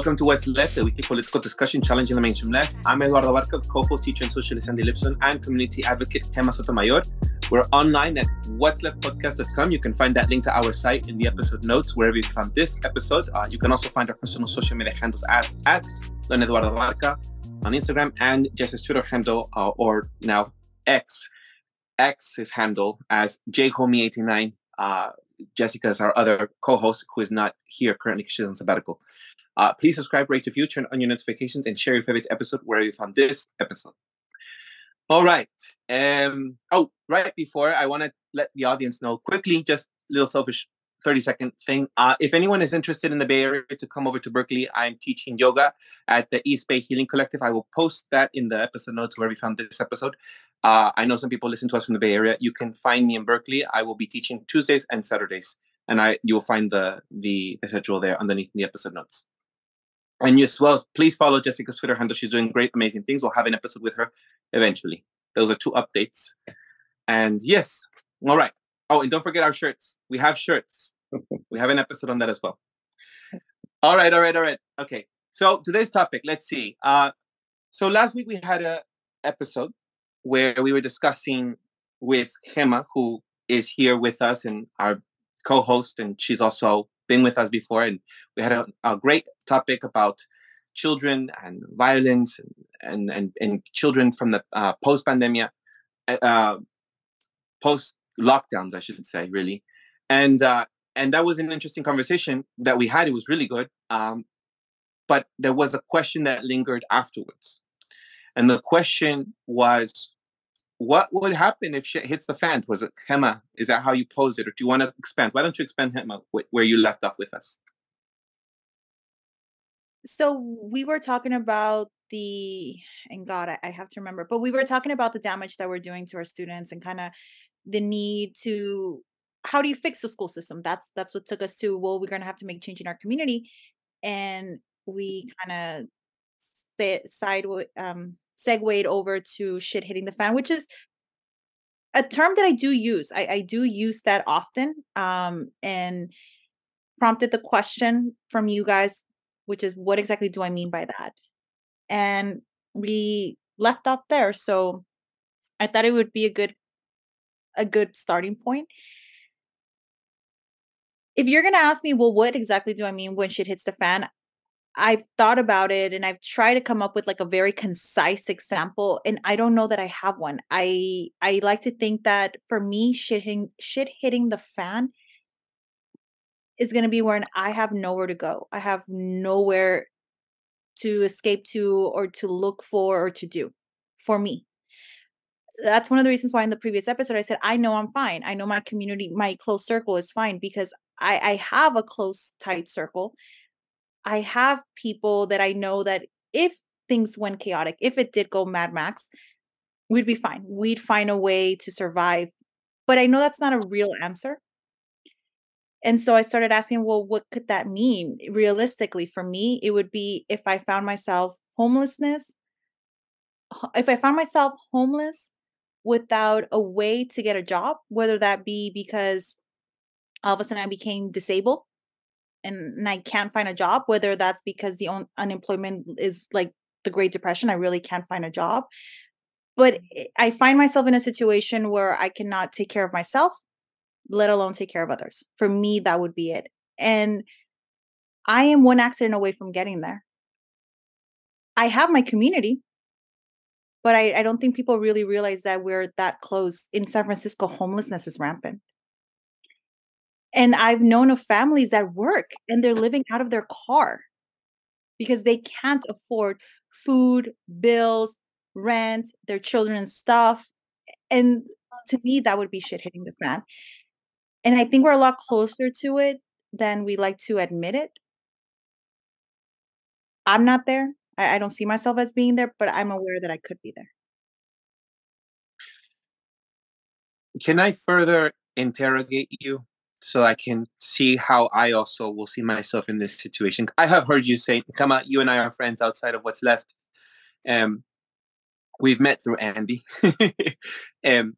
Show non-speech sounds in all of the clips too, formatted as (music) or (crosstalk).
Welcome to What's Left, a weekly political discussion challenging the mainstream left. I'm Eduardo Barca, co-host, teacher and socialist Andy Lipson, and community advocate Gema Sotomayor. We're online at what'sleftpodcast.com. You can find that link to our site in the episode notes wherever you found this episode. Uh, you can also find our personal social media handles as at Don Eduardo Barca on Instagram and Jess's Twitter handle, uh, or now X, X's handle as jhomie89. Uh, Jessica is our other co-host who is not here currently she's on sabbatical. Uh, please subscribe, rate, review, turn on your notifications, and share your favorite episode where you found this episode. All right. Um, oh, right before I want to let the audience know quickly, just a little selfish 30 second thing. Uh, if anyone is interested in the Bay Area to come over to Berkeley, I'm teaching yoga at the East Bay Healing Collective. I will post that in the episode notes where we found this episode. Uh, I know some people listen to us from the Bay Area. You can find me in Berkeley. I will be teaching Tuesdays and Saturdays, and I you will find the the, the schedule there underneath the episode notes. And you as well, please follow Jessica's Twitter handle. She's doing great, amazing things. We'll have an episode with her eventually. Those are two updates. And yes, all right. Oh, and don't forget our shirts. We have shirts. we have an episode on that as well. All right, all right, all right. Okay. So today's topic, let's see. Uh, so last week we had a episode where we were discussing with Gema, who is here with us and our co-host, and she's also been with us before, and we had a, a great topic about children and violence and and and, children from the uh, post pandemic, uh, post lockdowns, I should say, really, and uh, and that was an interesting conversation that we had. It was really good, um, but there was a question that lingered afterwards, and the question was. What would happen if shit hits the fan? Was it Gema? Is that how you pose it, or do you want to expand? Why don't you expand wh- where you left off with us? so we were talking about the and god I, I have to remember but we were talking about the damage that we're doing to our students and kind of the need to how do you fix the school system that's that's what took us to well we're going to have to make change in our community and we kind of side um segued over to shit hitting the fan which is a term that i do use i, I do use that often um and prompted the question from you guys which is what exactly do I mean by that? And we left off there. So I thought it would be a good a good starting point. If you're gonna ask me, well, what exactly do I mean when shit hits the fan? I've thought about it and I've tried to come up with like a very concise example, and I don't know that I have one. I I like to think that for me, shit hitting shit hitting the fan is going to be when I have nowhere to go. I have nowhere to escape to or to look for or to do for me. That's one of the reasons why in the previous episode I said I know I'm fine. I know my community, my close circle is fine because I, I have a close, tight circle. I have people that I know that if things went chaotic, if it did go Mad Max, we'd be fine. We'd find a way to survive. But I know that's not a real answer and so I started asking, well, what could that mean realistically for me? It would be if I found myself homelessness, if I found myself homeless without a way to get a job, whether that be because all of a sudden I became disabled and, and I can't find a job, whether that's because the un- unemployment is like the Great Depression, I really can't find a job. But mm. I find myself in a situation where I cannot take care of myself let alone take care of others. For me, that would be it. And I am one accident away from getting there. I have my community, but I, I don't think people really realize that we're that close. In San Francisco, homelessness is rampant. And I've known of families that work and they're living out of their car because they can't afford food, bills, rent, their children's stuff. And to me, that would be shit hitting the fan. And I think we're a lot closer to it than we like to admit it. I'm not there. I, I don't see myself as being there, but I'm aware that I could be there. Can I further interrogate you so I can see how I also will see myself in this situation? I have heard you say, "Come on, you and I are friends outside of what's left." Um, we've met through Andy. (laughs) um,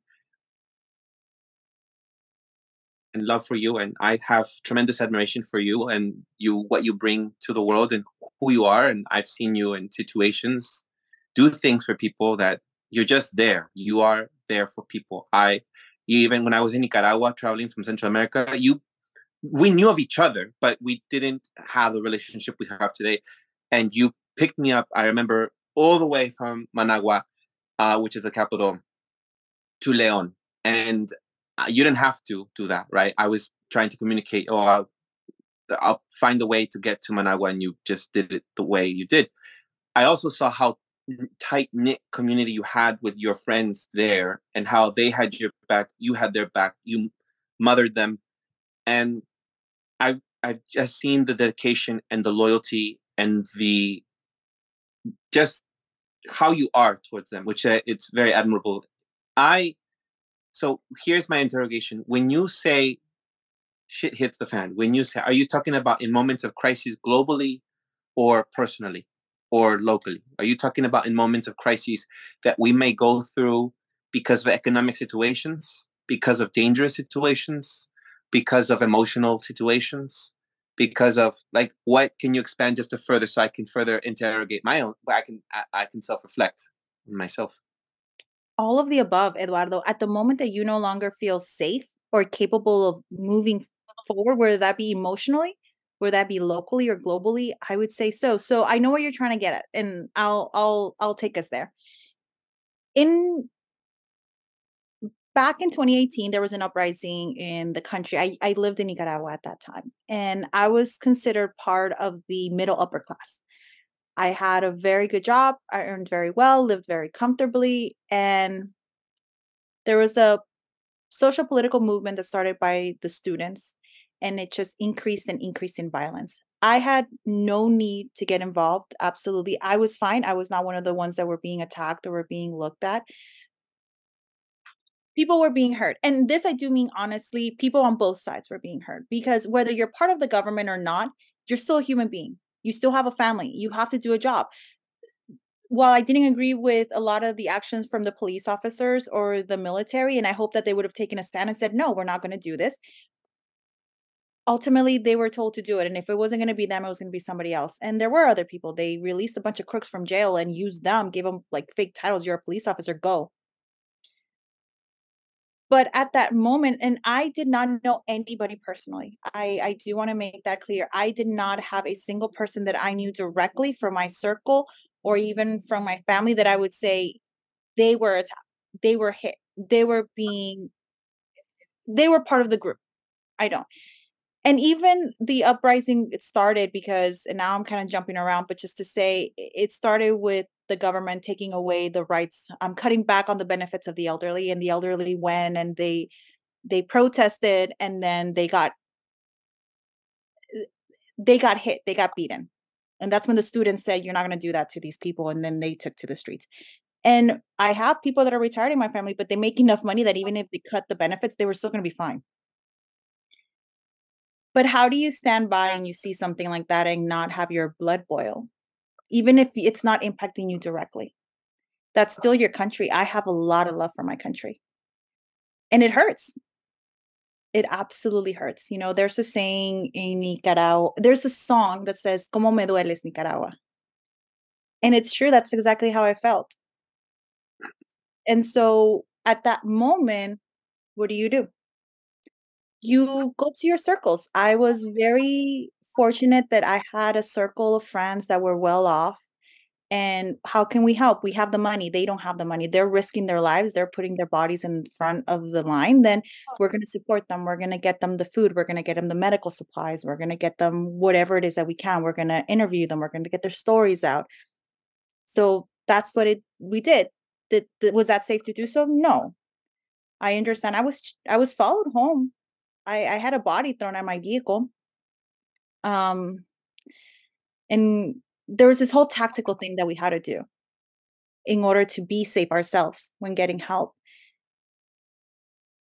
and love for you and i have tremendous admiration for you and you what you bring to the world and who you are and i've seen you in situations do things for people that you're just there you are there for people i even when i was in nicaragua traveling from central america you we knew of each other but we didn't have the relationship we have today and you picked me up i remember all the way from managua uh, which is the capital to leon and you didn't have to do that, right? I was trying to communicate, oh, I'll, I'll find a way to get to Managua, and you just did it the way you did. I also saw how tight knit community you had with your friends there, and how they had your back, you had their back, you mothered them, and I I've just seen the dedication and the loyalty and the just how you are towards them, which uh, it's very admirable. I so here's my interrogation. When you say shit hits the fan, when you say, are you talking about in moments of crisis globally or personally or locally? Are you talking about in moments of crises that we may go through because of economic situations, because of dangerous situations, because of emotional situations? because of like what can you expand just a further so i can further interrogate my own i can i, I can self-reflect myself all of the above, Eduardo. At the moment that you no longer feel safe or capable of moving forward, whether that be emotionally, whether that be locally or globally, I would say so. So I know what you're trying to get at, and I'll I'll I'll take us there. In back in 2018 there was an uprising in the country I, I lived in nicaragua at that time and i was considered part of the middle upper class I had a very good job. I earned very well, lived very comfortably, and there was a social political movement that started by the students, and it just increased and increased in violence. I had no need to get involved. Absolutely. I was fine. I was not one of the ones that were being attacked or were being looked at. People were being hurt. And this I do mean honestly, people on both sides were being hurt because whether you're part of the government or not, you're still a human being. You still have a family. You have to do a job. While I didn't agree with a lot of the actions from the police officers or the military, and I hope that they would have taken a stand and said, no, we're not going to do this. Ultimately, they were told to do it. And if it wasn't going to be them, it was going to be somebody else. And there were other people. They released a bunch of crooks from jail and used them, gave them like fake titles. You're a police officer, go but at that moment and i did not know anybody personally i i do want to make that clear i did not have a single person that i knew directly from my circle or even from my family that i would say they were attacked they were hit they were being they were part of the group i don't and even the uprising it started because and now i'm kind of jumping around but just to say it started with the government taking away the rights i'm cutting back on the benefits of the elderly and the elderly went and they they protested and then they got they got hit they got beaten. And that's when the students said you're not going to do that to these people and then they took to the streets. And i have people that are retired in my family but they make enough money that even if they cut the benefits they were still going to be fine but how do you stand by and you see something like that and not have your blood boil? Even if it's not impacting you directly. That's still your country. I have a lot of love for my country. And it hurts. It absolutely hurts. You know, there's a saying in Nicaragua, there's a song that says, Como me dueles, Nicaragua. And it's true, that's exactly how I felt. And so at that moment, what do you do? You go to your circles. I was mm-hmm. very fortunate that I had a circle of friends that were well off, and how can we help? We have the money. They don't have the money. They're risking their lives. They're putting their bodies in front of the line. Then oh. we're going to support them. We're going to get them the food. We're going to get them the medical supplies. We're going to get them whatever it is that we can. We're going to interview them. We're going to get their stories out. So that's what it we did did, was that safe to do so? No. I understand. I was i was followed home i i had a body thrown at my vehicle um and there was this whole tactical thing that we had to do in order to be safe ourselves when getting help.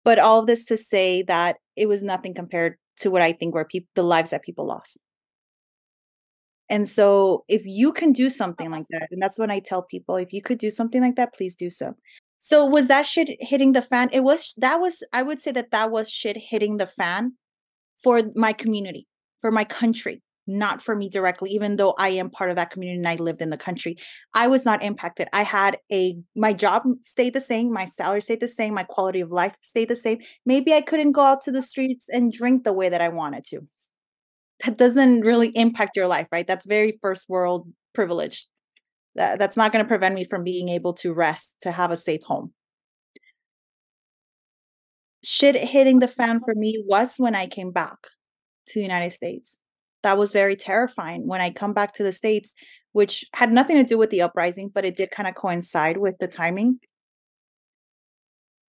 But all of this to say that it was nothing compared to what I think were people the lives that people lost. And so if you can do something like that, and that's when I tell people, if you could do something like that, please do so. So was that shit hitting the fan? It was that was I would say that that was shit hitting the fan for my community, for my country, not for me directly even though i am part of that community and i lived in the country. I was not impacted. I had a my job stayed the same my salary stayed the same my quality of life stayed the same. Maybe i couldn't go out to the streets and drink the way that i wanted to. That doesn't really impact your life right? That's very first world privilege that, that's not going to prevent me from being able to rest to have a safe home shit hitting the fan (laughs) for me was when i came back to the united states that was very terrifying when I come back to the States, which had nothing to do with the uprising, but it did kind of coincide with the timing.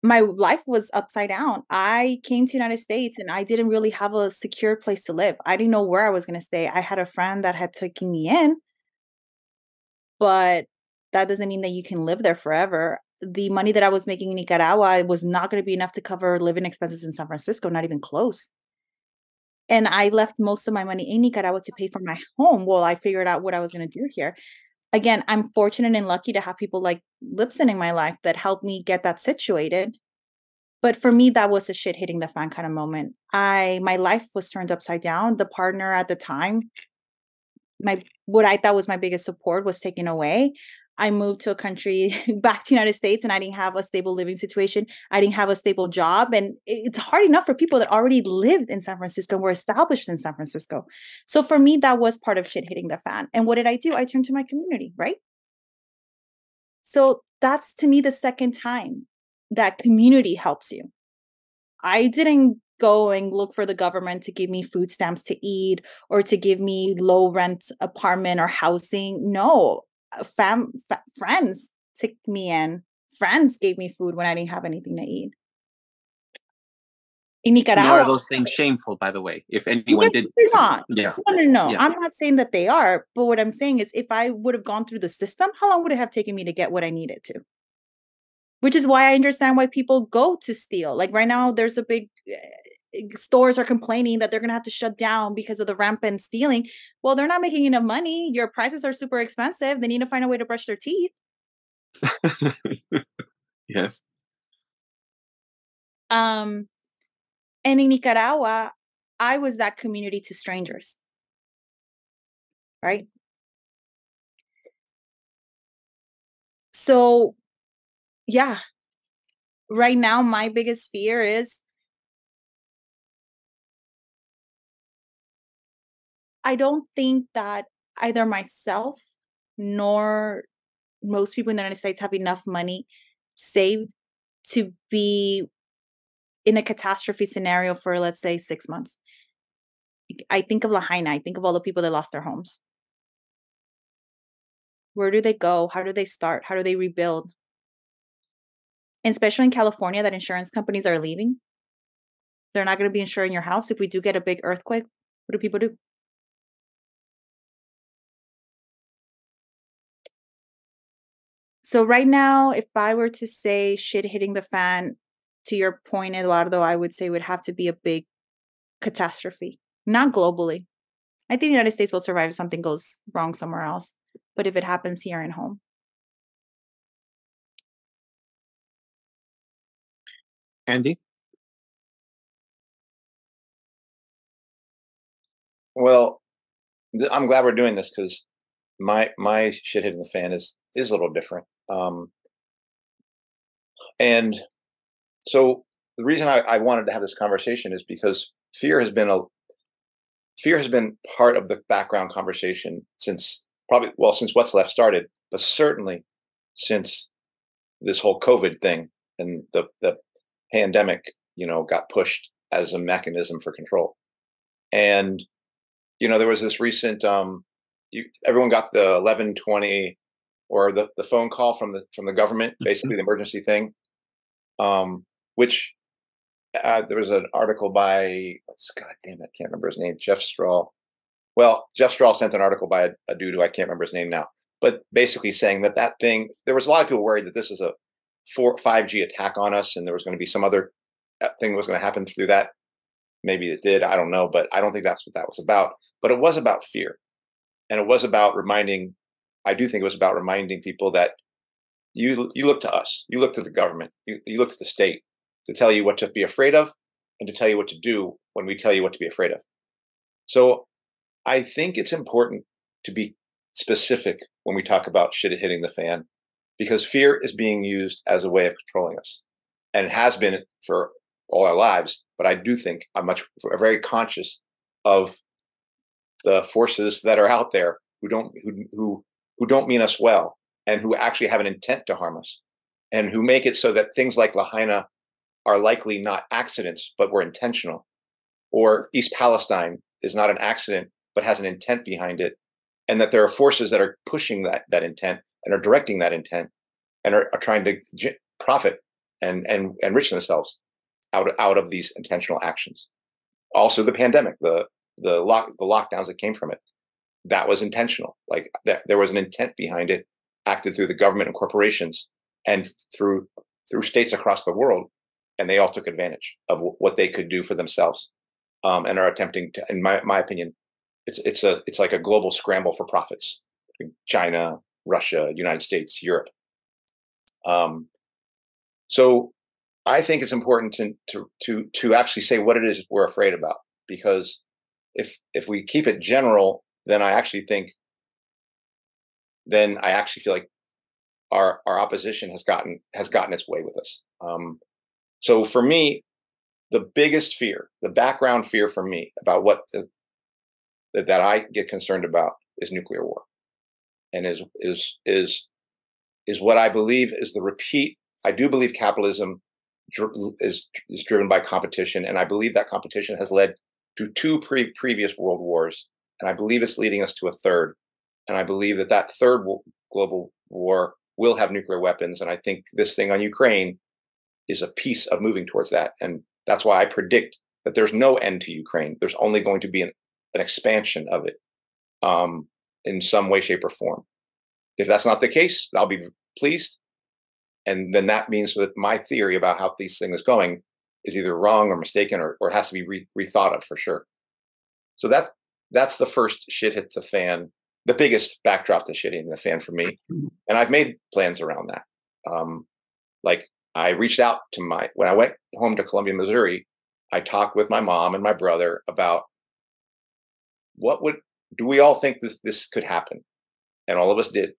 My life was upside down. I came to United States and I didn't really have a secure place to live. I didn't know where I was going to stay. I had a friend that had taken me in, but that doesn't mean that you can live there forever. The money that I was making in Nicaragua was not going to be enough to cover living expenses in San Francisco, not even close and I left most of my money in Nicaragua to pay for my home while I figured out what I was going to do here. Again, I'm fortunate and lucky to have people like Lipson in my life that helped me get that situated. But for me, that was a shit hitting the fan kind of moment. I my life was turned upside down. The partner at the time, my what I thought was my biggest support was taken away. I moved to a country (laughs) back to United States and I didn't have a stable living situation. I didn't have a stable job. And it's hard enough for people that already lived in San Francisco and were established in San Francisco. So for me, that was part of shit hitting the fan. And what did I do? I turned to my community, right? So that's to me the second time that community helps you. I didn't go and look for the government to give me food stamps to eat or to give me low rent apartment or housing. No, uh, fam, fa- friends took me in. Friends gave me food when I didn't have anything to eat. In Nicaragua, Nor are those things shameful, by the way. If anyone did, they're not. yeah, No, no, no. Yeah. I'm not saying that they are, but what I'm saying is if I would have gone through the system, how long would it have taken me to get what I needed to? Which is why I understand why people go to steal. Like right now, there's a big eh, stores are complaining that they're going to have to shut down because of the rampant stealing. Well, they're not making enough money. Your prices are super expensive. They need to find a way to brush their teeth. (laughs) yes. Um, and in Nicaragua, I was that community to strangers. Right. So, yeah, right now, my biggest fear is I don't think that either myself nor most people in the United States have enough money saved to be in a catastrophe scenario for let's say six months. I think of Lahaina. I think of all the people that lost their homes. Where do they go? How do they start? How do they rebuild? And especially in California, that insurance companies are leaving. They're not going to be insuring your house. If we do get a big earthquake, what do people do? So right now, if I were to say shit hitting the fan, to your point, Eduardo, I would say would have to be a big catastrophe, not globally. I think the United States will survive if something goes wrong somewhere else, but if it happens here in home, Andy? Well, th- I'm glad we're doing this because my my shit hitting the fan is is a little different. Um, and so the reason I, I wanted to have this conversation is because fear has been a fear has been part of the background conversation since probably well since what's left started, but certainly since this whole COVID thing and the the pandemic, you know, got pushed as a mechanism for control. And you know, there was this recent um you, everyone got the 1120 or the, the phone call from the from the government, Mm-hmm. basically the emergency thing, um, which uh, there was an article by what's God damn it, I can't remember his name, Jeff Straw. Well, Jeff Straw sent an article by a, a dude who I can't remember his name now, but basically saying that that thing, there was a lot of people worried that this is a four five G attack on us, and there was going to be some other uh, thing that was going to happen through that. Maybe it did, I don't know, but I don't think that's what that was about. But it was about fear, and it was about reminding. I do think it was about reminding people that you you look to us, you look to the government, you, you look to the state to tell you what to be afraid of, and to tell you what to do when we tell you what to be afraid of. So, I think it's important to be specific when we talk about shit hitting the fan, because fear is being used as a way of controlling us, and it has been for all our lives. But I do think I'm much very conscious of the forces that are out there who don't who who who don't mean us well and who actually have an intent to harm us and who make it so that things like Lahaina are likely not accidents but were intentional or East Palestine is not an accident but has an intent behind it and that there are forces that are pushing that that intent and are directing that intent and are, are trying to j- profit and and enrich themselves out out of these intentional actions. Also the pandemic the the lock the lockdowns that came from it that was intentional. Like that there was an intent behind it acted through the government and corporations and through through states across the world and they all took advantage of w- what they could do for themselves um, and are attempting to in my, my opinion it's it's a it's like a global scramble for profits. China russia united states europe. Um, so i think it's important to, to to to actually say what it is we're afraid about because if if we keep it general then i actually think then i actually feel like our our opposition has gotten has gotten its way with us. Um, so for me the biggest fear the background fear for me about what the, that, that i get concerned about is nuclear war and is is is is what i believe is the repeat i do believe capitalism dr- is is driven by competition and i believe that competition has led to two pre- previous world wars and i believe it's leading us to a third and i believe that that third wo- global war will have nuclear weapons and i think this thing on ukraine is a piece of moving towards that and that's why i predict that there's no end to ukraine there's only going to be an, an expansion of it. Um, in some way shape or form. If that's not the case i'll be pleased. And then that means that my theory about how these things going is either wrong or mistaken or, or has to be re- rethought of for sure. So that that's the first shit hit the fan the biggest backdrop to shit hitting the fan for me. And i've made plans around that. Um, like i reached out to my when i went home to columbia missouri i talked with my mom and my brother about what would do we all think this, this could happen? And all of us did.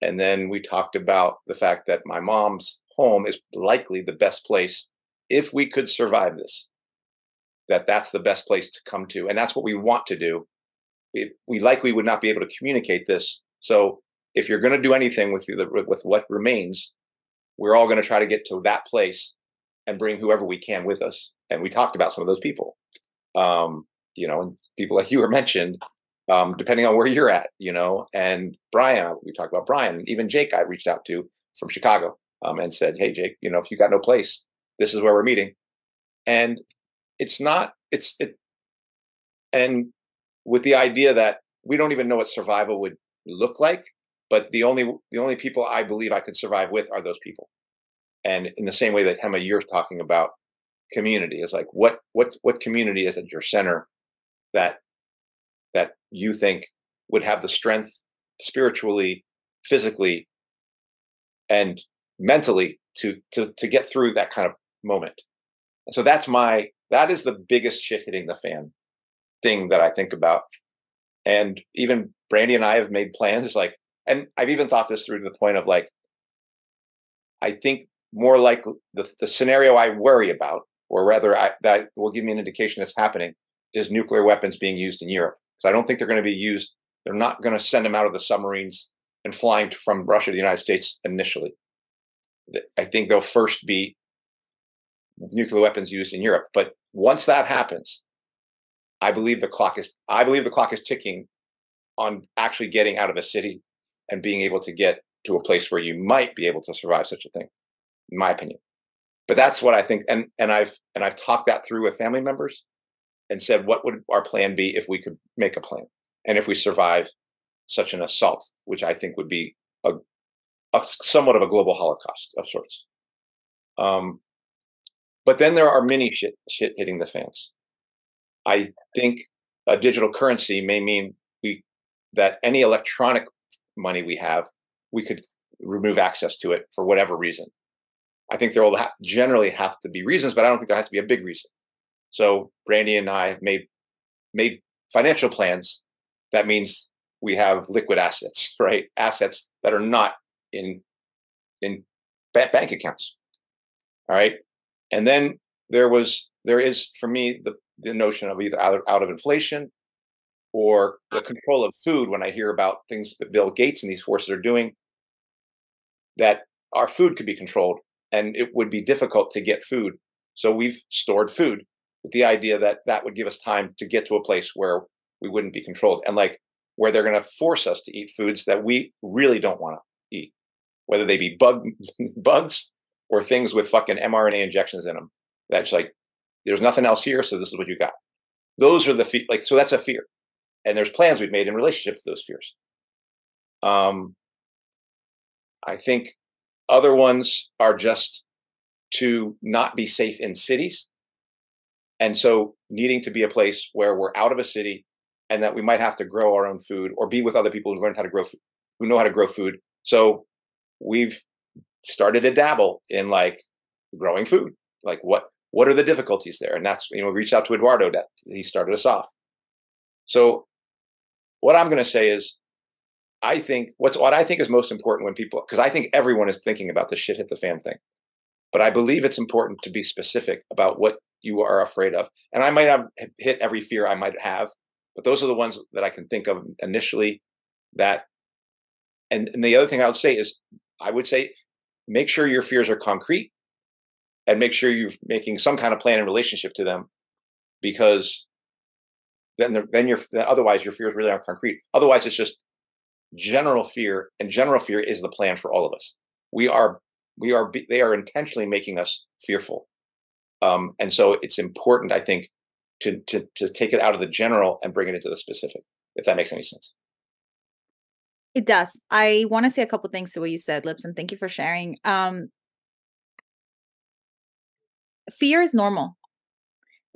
And then we talked about the fact that my mom's home is likely the best place if we could survive this that that's the best place to come to and that's what we want to do. It, we likely would not be able to communicate this so if you're going to do anything with the, with what remains we're all going to try to get to that place and bring whoever we can with us and we talked about some of those people. Um, you know and people like you were mentioned um, depending on where you're at, you know. And Brian, we talked about Brian, even Jake, I reached out to from Chicago um, and said, "Hey, Jake, you know, if you got no place, this is where we're meeting." And it's not, it's it, and with the idea that we don't even know what survival would look like, but the only the only people I believe I could survive with are those people. And in the same way that Gema, you're talking about community is like what what what community is at your center that that you think would have the strength spiritually physically and mentally to to to get through that kind of moment. So that's my that is the biggest shit hitting the fan thing that i think about. And even brandy and i have made plans like and i've even thought this through to the point of like i think more like the, the scenario i worry about or rather I, that will give me an indication that's happening is nuclear weapons being used in europe so I don't think they're going to be used They're not going to send them out of the submarines and flying from Russia to the United States initially. I think they'll first be nuclear weapons used in Europe. But once that happens, I believe the clock is I believe the clock is ticking on actually getting out of a city and being able to get to a place where you might be able to survive such a thing, in my opinion. But that's what I think, and and I've and I've talked that through with family members, and said what would our plan be if we could make a plan, and if we survive such an assault, which I think would be a, a somewhat of a global holocaust of sorts. Um, but then there are many shit shit hitting the fans. I think a digital currency may mean we that any electronic money we have, we could remove access to it for whatever reason. I think there will ha- generally have to be reasons, but I don't think there has to be a big reason. So Brandy and I have made made financial plans. That means we have liquid assets, (laughs) right? Assets that are not in in bank accounts. All right, and then there was there is for me the the notion of either out of, out of inflation or the control of food when I hear about things that Bill Gates and these forces are doing, that our food could be controlled and it would be difficult to get food. So we've stored food with the idea that that would give us time to get to a place where we wouldn't be controlled and like where they're going to force us to eat foods that we really don't want to eat, whether they be bug (laughs) bugs or things with fucking mRNA injections in them. That's like there's nothing else here, so this is what you got. Those are the fe- like so that's a fear, and there's plans we've made in relationship to those fears. Um, I think other ones are just to not be safe in cities, and so needing to be a place where we're out of a city, and that we might have to grow our own food or be with other people who learn how to grow, food, who know how to grow food. So we've started to dabble in like growing food, like what what are the difficulties there? And that's, you know, we reached out to Eduardo that he started us off. So what I'm going to say is, I think what's what I think is most important when people, because I think everyone is thinking about the shit hit the fan thing, but I believe it's important to be specific about what you are afraid of. And I might not hit every fear I might have, but those are the ones that I can think of initially. That, and, and the other thing I would say is, I would say, make sure your fears are concrete and make sure you're making some kind of plan in relationship to them because then then you're otherwise your fears really aren't concrete otherwise it's just general fear and general fear is the plan for all of us we are we are they are intentionally making us fearful um, and so it's important i think to, to to take it out of the general and bring it into the specific if that makes any sense it does i want to say a couple things to what you said Lipson thank you for sharing um fear is normal.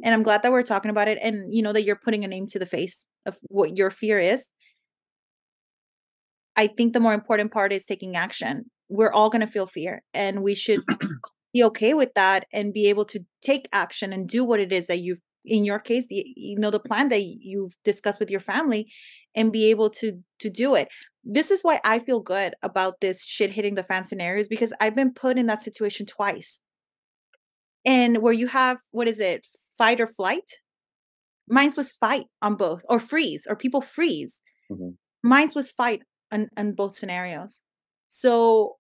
And I'm glad that we're talking about it and you know that you're putting a name to the face of what your fear is. I think the more important part is taking action. We're all going to feel fear and we should (clears throat) be okay with that and be able to take action and do what it is that you've in your case the, you know the plan that you've discussed with your family and be able to to do it. This is why i feel good about this shit hitting the fan scenarios because i've been put in that situation twice. And where you have what is it fight or flight? Mine's was fight on both or freeze or people freeze. Mm-hmm. mine's was fight on, on both scenarios. So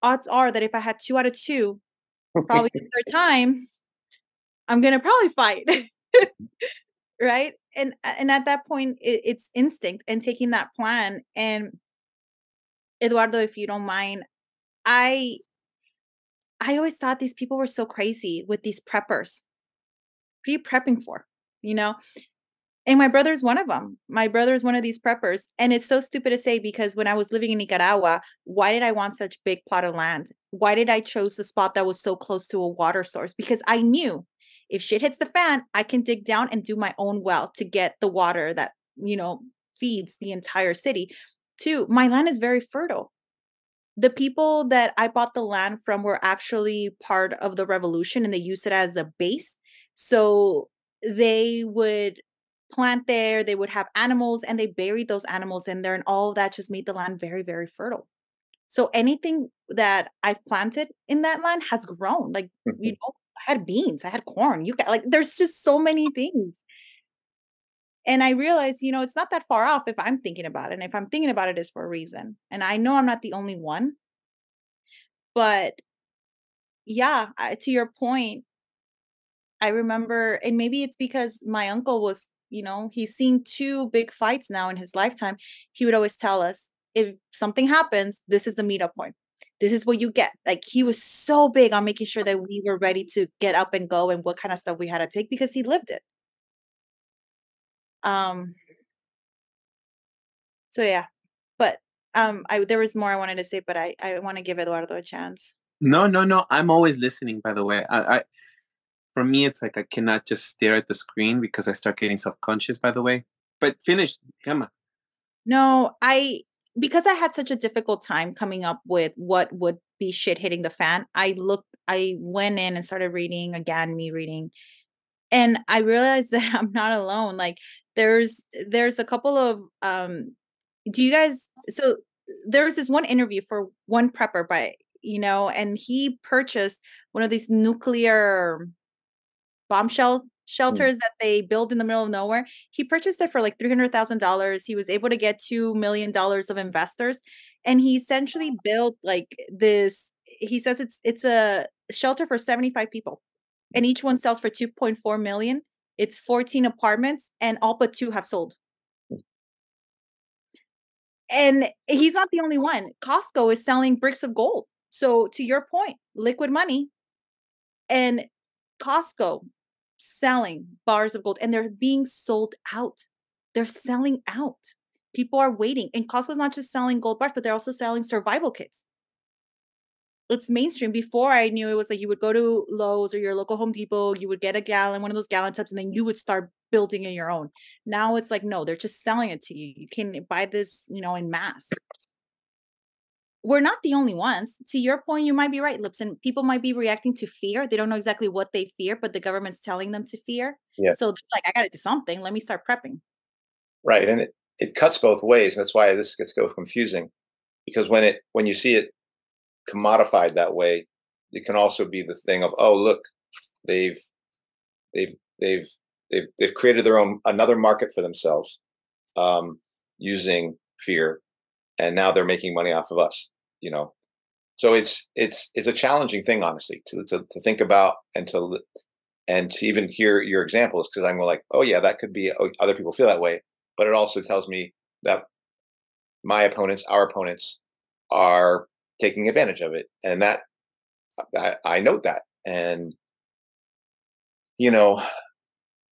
odds are that if i had two out of two probably the third time i'm gonna probably fight (laughs) right and and at that point it, it's instinct and taking that plan and eduardo if you don't mind i I always thought these people were so crazy with these preppers. What are you prepping for? You know? And my brother's one of them. My brother is one of these preppers. And it's so stupid to say because when I was living in Nicaragua, why did I want such big plot of land? Why did I chose the spot that was so close to a water source? Because I knew if shit hits the fan, I can dig down and do my own well to get the water that, you know, feeds the entire city. Two, my land is very fertile the people that I bought the land from were actually part of the revolution and they used it as a base. So they would plant there, they would have animals and they buried those animals in there and all of that just made the land very very fertile. So anything that I've planted in that land has grown. Like mm-hmm. you know, I had beans, I had corn. You got like there's just so many (laughs) things. and I realized, you know, it's not that far off if I'm thinking about it. And if I'm thinking about it, is for a reason. And I know I'm not the only one. But yeah, to your point, I remember, and maybe it's because my uncle was, you know, he's seen two big fights now in his lifetime. He would always tell us if something happens, this is the meetup point. This is what you get. Like he was so big on making sure that we were ready to get up and go and what kind of stuff we had to take because he lived it. Um so yeah. But um I there was more I wanted to say, but I I want to give Eduardo a chance. No, no, no. I'm always listening. By the way, I, I for me, it's like I cannot just stare at the screen because I start getting self conscious. By the way, but finish, Gema. No, I because I had such a difficult time coming up with what would be shit hitting the fan. I looked, I went in and started reading again, me reading, and I realized (laughs) that I'm not alone. Like there's there's a couple of um do you guys so there was this one interview for one prepper by you know and he purchased one of these nuclear bombshell Mm. shelters that they build in the middle of nowhere. He purchased it for like $300000 he was able to get $2 million of investors and he essentially built like this he says it's it's a shelter for 75 people and each one sells for 2.4 million. It's 14 apartments and all but two have sold. And he's not the only one. Costco is selling bricks of gold. So to your point liquid money and costco selling bars of gold and they're being sold out they're selling out people are waiting and costco's not just selling gold bars but they're also selling survival kits it's mainstream. Before I knew it was like you would go to Lowe's or your local Home Depot, you would get a gallon, one of those gallon tubs, and then you would start building it your own. Now it's like, no, they're just selling it to you. You can buy this, you know, in mass. We're not the only ones. To your point, you might be right, Lipson. People might be reacting to fear. They don't know exactly what they fear, but the government's telling them to fear. Yeah. So they're like, I got to do something. Let me start prepping. Right, and it, it cuts both ways. That's why this gets go confusing, because when it when you see it commodified that way, it can also be the thing of oh look, they've they've they've they've they've created their own another market for themselves um, using fear, and now they're making money off of us. You know, so it's it's it's a challenging thing, honestly, to to, to think about and to and to even hear your examples because I'm like, oh yeah, that could be oh, other people feel that way, but it also tells me that my opponents, our opponents, are taking advantage of it, and that I, I note that, and you know,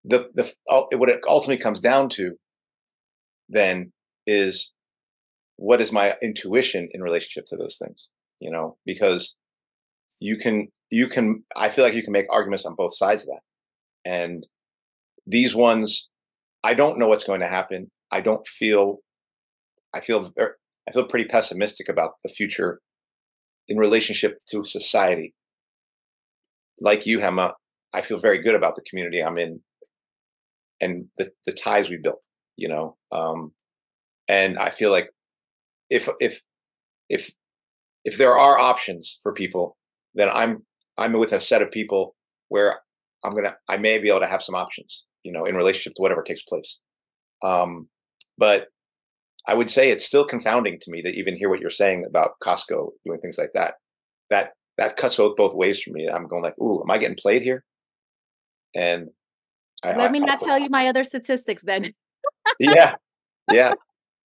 the the what it ultimately comes down to then is what is my intuition in relationship to those things, you know, because you can you can I feel like you can make arguments on both sides of that, and these ones I don't know what's going to happen. I don't feel I feel ver- I feel pretty pessimistic about the future in relationship to society. Like you, Gema, I feel very good about the community I'm in and the, the ties we built, you know. Um, and I feel like if if if if there are options for people, then I'm I'm with a set of people where I'm gonna I may be able to have some options, you know, in relationship to whatever takes place. Um, but I would say it's still confounding to me to even hear what you're saying about Costco doing things like that. That that cuts both both ways for me. I'm going like, ooh, am I getting played here? And I, Let I- me I- not tell you my other statistics then. yeah, yeah.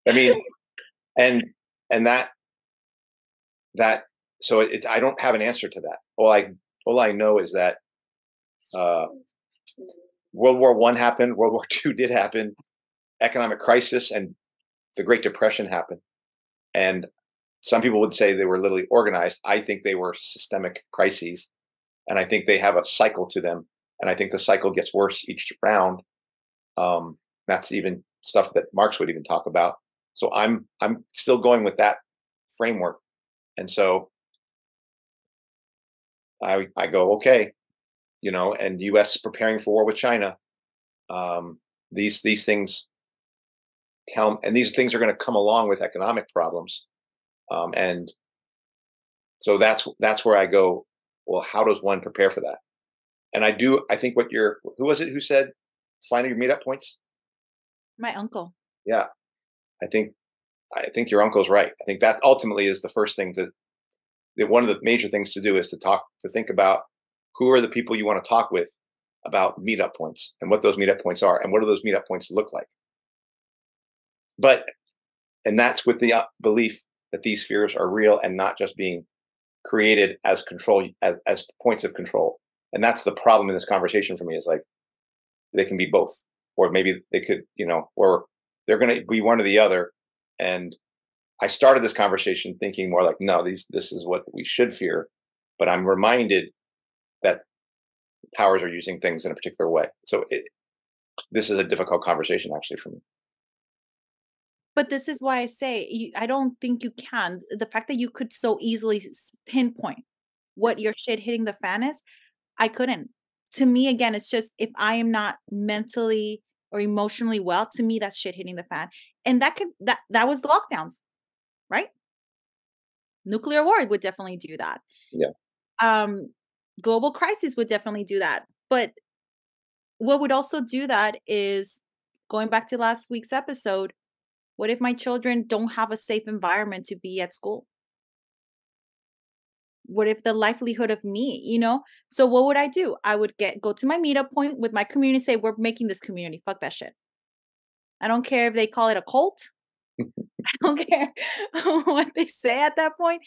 I mean, (laughs) and and that that so it, I don't have an answer to that. All I all I know is that uh, World War One happened, World War (laughs) Two did happen, economic crisis, and the Great Depression happened. And some people would say they were literally organized. I think they were systemic crises, and I think they have a cycle to them. And I think the cycle gets worse each round. Um, that's even stuff that Marx would even talk about. So I'm I'm still going with that framework, and so I I go okay, you know, and U.S. Is preparing for war with China. Um, these these things tell, and these things are going to come along with economic problems, um, and so that's that's where I go. Well, how does one prepare for that? And I do. I think what you're. Who was it who said finding your meetup points? My uncle. Yeah, I think I think your uncle's right. I think that ultimately is the first thing to that one of the major things to do is to talk to think about who are the people you want to talk with about meetup points and what those meetup points are and what do those meetup points look like. But and that's with the uh, belief that these fears are real and not just being created as control as, as points of control. And that's the problem in this conversation for me is like they can be both, or maybe they could, you know, or they're going to be one or the other. And I started this conversation thinking more like, no, these this is what we should fear, but I'm reminded that powers are using things in a particular way. So it, this is a difficult conversation actually for me. But this is why I say I don't think you can. The fact that you could so easily pinpoint what your shit hitting the fan is, I couldn't. To me, again, it's just if I am not mentally or emotionally well, to me that's shit hitting the fan. And that could that that was lockdowns, right? Nuclear war would definitely do that. Yeah. Um, global crisis would definitely do that. But what would also do that is going back to last week's episode, what if my children don't have a safe environment to be at school? What if the livelihood of me, you know? So what would I do? I would get go to my meetup point with my community, say, we're making this community. Fuck that shit. I don't care if they call it a cult. (laughs) I don't care (laughs) what they say at that point.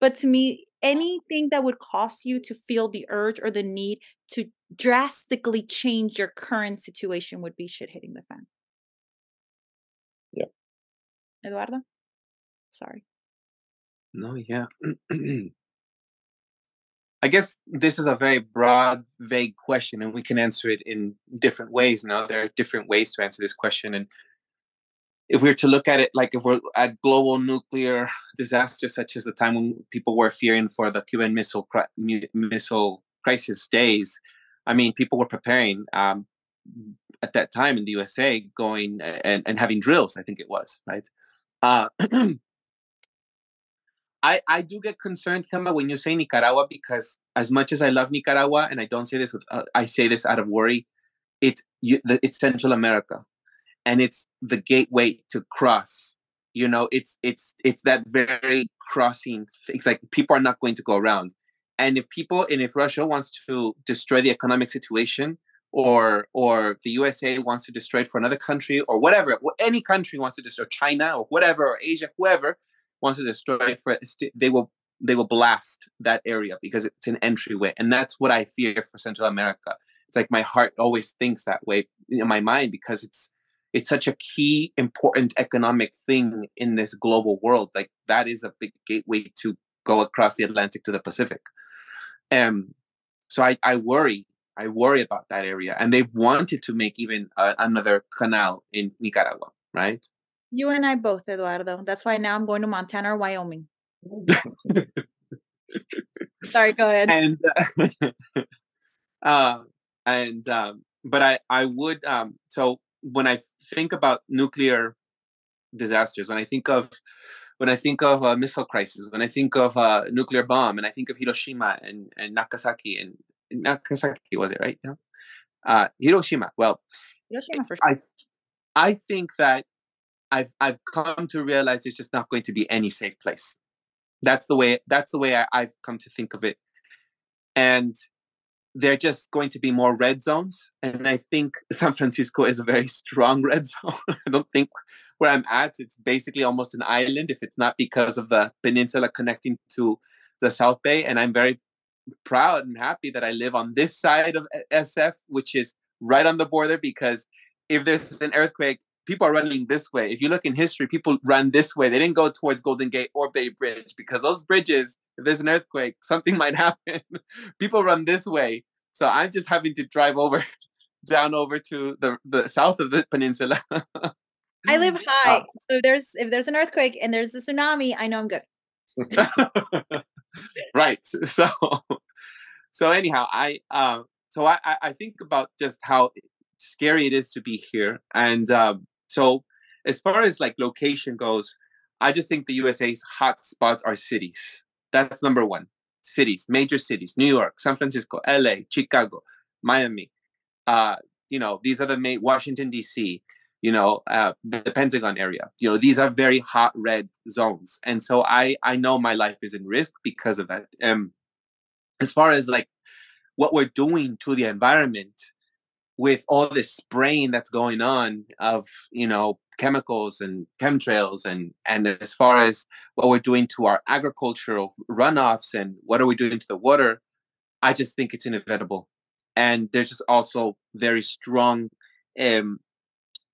But to me, anything that would cause you to feel the urge or the need to drastically change your current situation would be shit hitting the fan. Yeah. Eduardo? Sorry. No, yeah. (clears throat) I guess this is a very broad, vague question, and we can answer it in different ways. Now, there are different ways to answer this question. And if we were to look at it like if we're at global nuclear disasters, such as the time when people were fearing for the Cuban missile cri- missile crisis days, I mean, people were preparing um, at that time in the USA, going and, and having drills. I think it was right. Uh, (clears throat) I, I do get concerned, Gema, when you say Nicaragua, because as much as I love Nicaragua, and I don't say this with, uh, I say this out of worry, it's you, the, it's Central America and it's the gateway to cross you know it's it's it's that very crossing it's like people are not going to go around. And if people and if russia wants to destroy the economic situation or or the usa wants to destroy it for another country or whatever any country wants to destroy china or whatever or asia whoever wants to destroy it for they will they will blast that area because it's an entryway and that's what i fear for central america. It's like my heart always thinks that way in my mind because it's it's such a key important economic thing in this global world like that is a big gateway to go across the atlantic to the pacific. Um so i i worry i worry about that area and they wanted to make even uh, another canal in nicaragua right you and i both eduardo that's why now i'm going to montana or wyoming sorry go (laughs) ahead and uh, (laughs) uh and um but i i would um so when I think about nuclear disasters, when I think of when I think of a missile crisis, when I think of a nuclear bomb, and I think of Hiroshima and, and Nagasaki and Nagasaki was it right? Yeah. Uh, Hiroshima. Well, Hiroshima for sure. I I think that I've I've come to realize there's just not going to be any safe place. That's the way that's the way I, I've come to think of it. And they're just going to be more red zones. And I think (laughs) San Francisco is a very strong red (laughs) zone. I don't think where I'm at, it's basically almost an island if it's not because of the peninsula connecting to the South Bay. And I'm very proud and happy that I live on this side of SF, which is right on the border because if there's an earthquake, people are running this way. If you look in history, people run this way. They didn't go towards Golden Gate or Bay Bridge because those bridges, if there's an earthquake, (laughs) something might happen. people run this way. So I'm just having to drive over (laughs) down over to the, the south of the peninsula. I live (laughs) high. Um, so if there's if there's an earthquake and there's a tsunami, I know I'm good. right. So so anyhow, I uh, so I I think about just how scary it is to be here, and um, so, as far as like location goes, I just think the USA's hot spots are cities. That's number one. Cities, major cities: New York, San Francisco, LA, Chicago, Miami. Uh, you know, these are the main Washington D.C. you know, uh, the Pentagon area. You know, these are very hot red zones, and so I I know my life is in risk because of that. Um, as far as like what we're doing to the environment with all this spraying that's going on of you know chemicals and chemtrails and and as far as what we're doing to our agricultural runoffs and what are we doing to the water i just think it's inevitable. And there's just also very strong um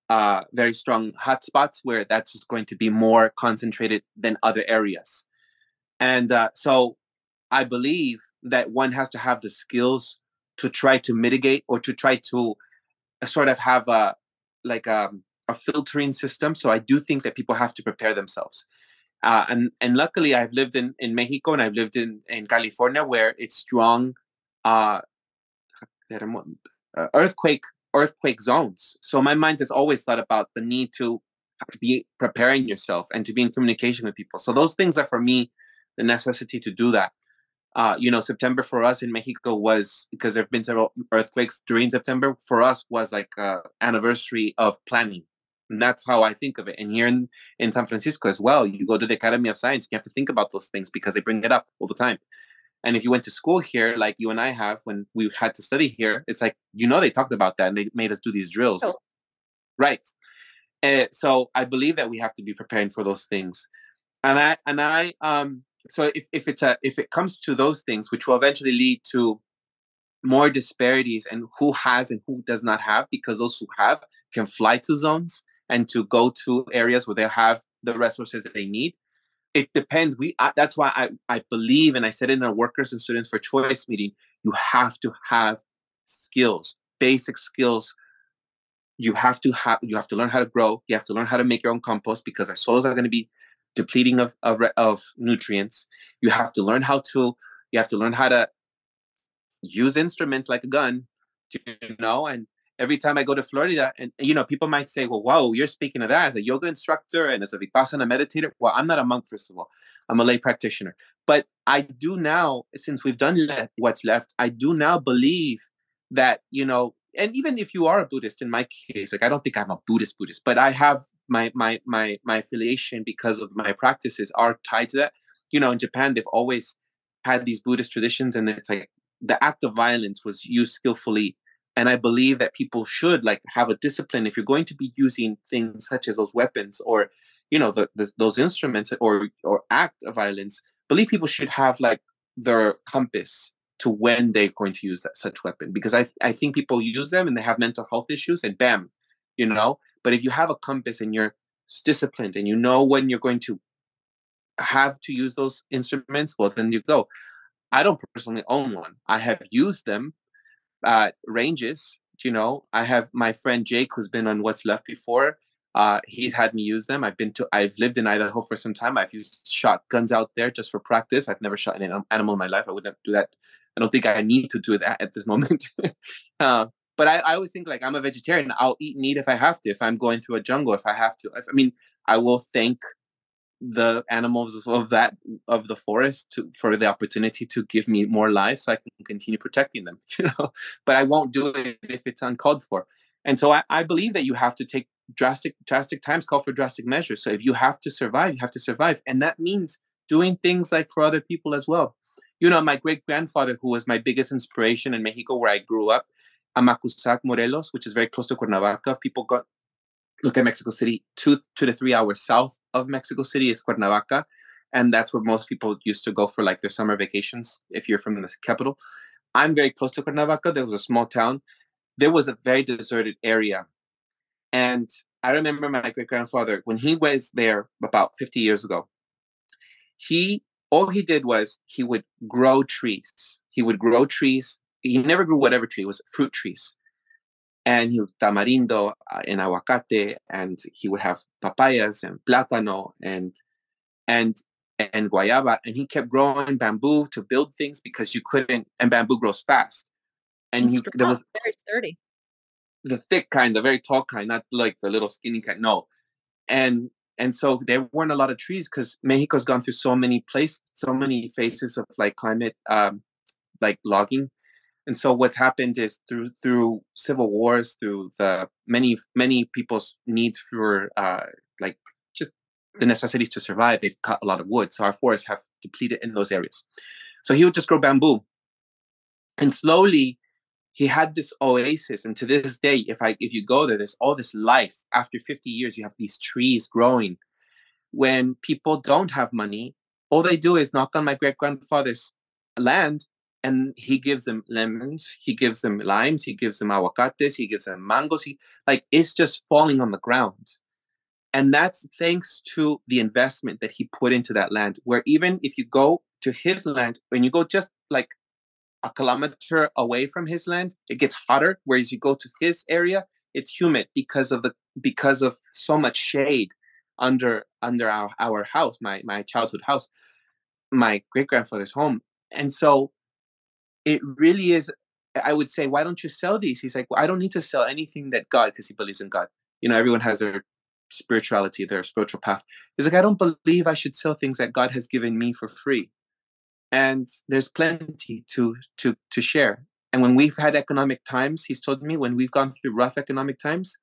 uh very strong hotspots where that's just going to be more concentrated than other areas. And uh, so i believe that one has to have the skills to try to mitigate or to try to uh, sort of have a like a, um, a filtering system. So I do think that people have to prepare themselves. Uh, and and luckily, I've lived in in Mexico and I've lived in in California where it's strong uh, uh, earthquake earthquake zones. So my mind has always thought about the need to be preparing yourself and to be in communication with people. So those things are for me the necessity to do that uh, you know, September for us in Mexico was because there have been several earthquakes during September. For us, was like a anniversary of planning, and that's how I think of it. And here in, in San Francisco as well, you go to the Academy of Science, you have to think about those things because they bring it up all the time. And if you went to school here, like you and I have, when we had to study here, it's like you know they talked about that and they made us do these drills, oh. right? And so I believe that we have to be preparing for those things, and I and I um so if, if it's a if it comes to those things which will eventually lead to more disparities and who has and who does not have because those who have can fly to zones and to go to areas where they have the resources that they need. It depends. We I, that's why I, I believe and i said in our workers and students for choice meeting you have to have skills basic skills. You have to have you have to learn how to grow. You have to learn how to make your own compost because our soils are going to be depleting of, of of nutrients. You have to learn how to you have to learn how to use instruments like a gun, you know. And every time I go to Florida, and you know, people might say, "Well, whoa, you're speaking of that as a yoga instructor and as a vipassana meditator." Well, I'm not a monk, first of all. I'm a lay practitioner, but I do now, since we've done what's left, I do now believe that you know and even if you are a Buddhist, in my case, like I don't think I'm a Buddhist Buddhist, but I have my my my my affiliation because of my practices are tied to that. You know, in Japan, they've always had these Buddhist traditions, and it's like the act of violence was used skillfully. And I believe that people should like have a discipline if you're going to be using things such as those weapons or, you know, the, the those instruments or or act of violence. Believe people should have like their compass to when they're going to use that such weapon because I I think people use them and they have mental health issues and bam, you know. But if you have a compass and you're disciplined and you know when you're going to have to use those instruments, well then you go. I don't personally own one. I have used them at ranges. You know, I have my friend Jake who's been on What's Left before. Uh, he's had me use them. I've been to. I've lived in Idaho for some time. I've used shotguns out there just for practice. I've never shot an animal in my life. I wouldn't do that I don't think I need to do that at this moment. (laughs) uh, but I, I, always think like I'm a vegetarian. I'll eat meat if I have to. If I'm going through a jungle, if I have to. If, I mean, I will thank the animals of that of the forest to, for the opportunity to give me more life, so I can continue protecting them. (laughs) You know, but I won't do it if it's uncalled for. And so I, I believe that you have to take drastic drastic times call for drastic measures. So if you have to survive, you have to survive, and that means doing things like for other people as well you know, my great grandfather, who was my biggest inspiration in Mexico, where I grew up, Amacuzac, Morelos, which is very close to Cuernavaca. People got look at Mexico City, two two to three hours south of Mexico City is Cuernavaca, and that's where most people used to go for like their summer vacations. If you're from the capital, I'm very close to Cuernavaca. There was a small town. There was a very deserted area, and I remember my great grandfather when he was there about 50 years ago. He all he did was he would grow trees. He would grow trees. He never grew whatever tree, it was fruit trees. And he would tamarindo uh, and aguacate, and he would have papayas and plátano and and and guayaba. And he kept growing bamboo to build things because you couldn't. And bamboo grows fast. And he, there was very sturdy. The thick kind, the very tall kind, not like the little skinny kind. No, and and so there weren't a lot of trees because Mexico's gone through so many places, so many phases of like climate, um, like logging. And so what's happened is through through civil wars, through the many many people's needs for uh, like just the necessities to survive, they've cut a lot of wood. So our forests have depleted in those areas. So he would just grow bamboo, and slowly he had this oasis. And to this day, if I if you go there, there's all this life. After 50 years, you have these trees growing. When people don't have money, all they do is knock on my great grandfather's land and he gives them lemons, he gives them limes, he gives them aguacates, he gives them mangoes. He, like it's just falling on the ground. And that's thanks to the investment that he put into that land. Where even if you go to his land, when you go just like a kilometer away from his land, it gets hotter. Whereas you go to his area, it's humid because of the because of so much shade under under our, our house, my my childhood house, my great grandfather's home. And so it really is i would say why don't you sell these? He's like well i don't need to sell anything that god because he believes in god. You know everyone has their spirituality their spiritual path. He's like i don't believe i should sell things that god has given me for free. And there's plenty to to to share. And when we've had economic times he's told me when we've gone through rough economic times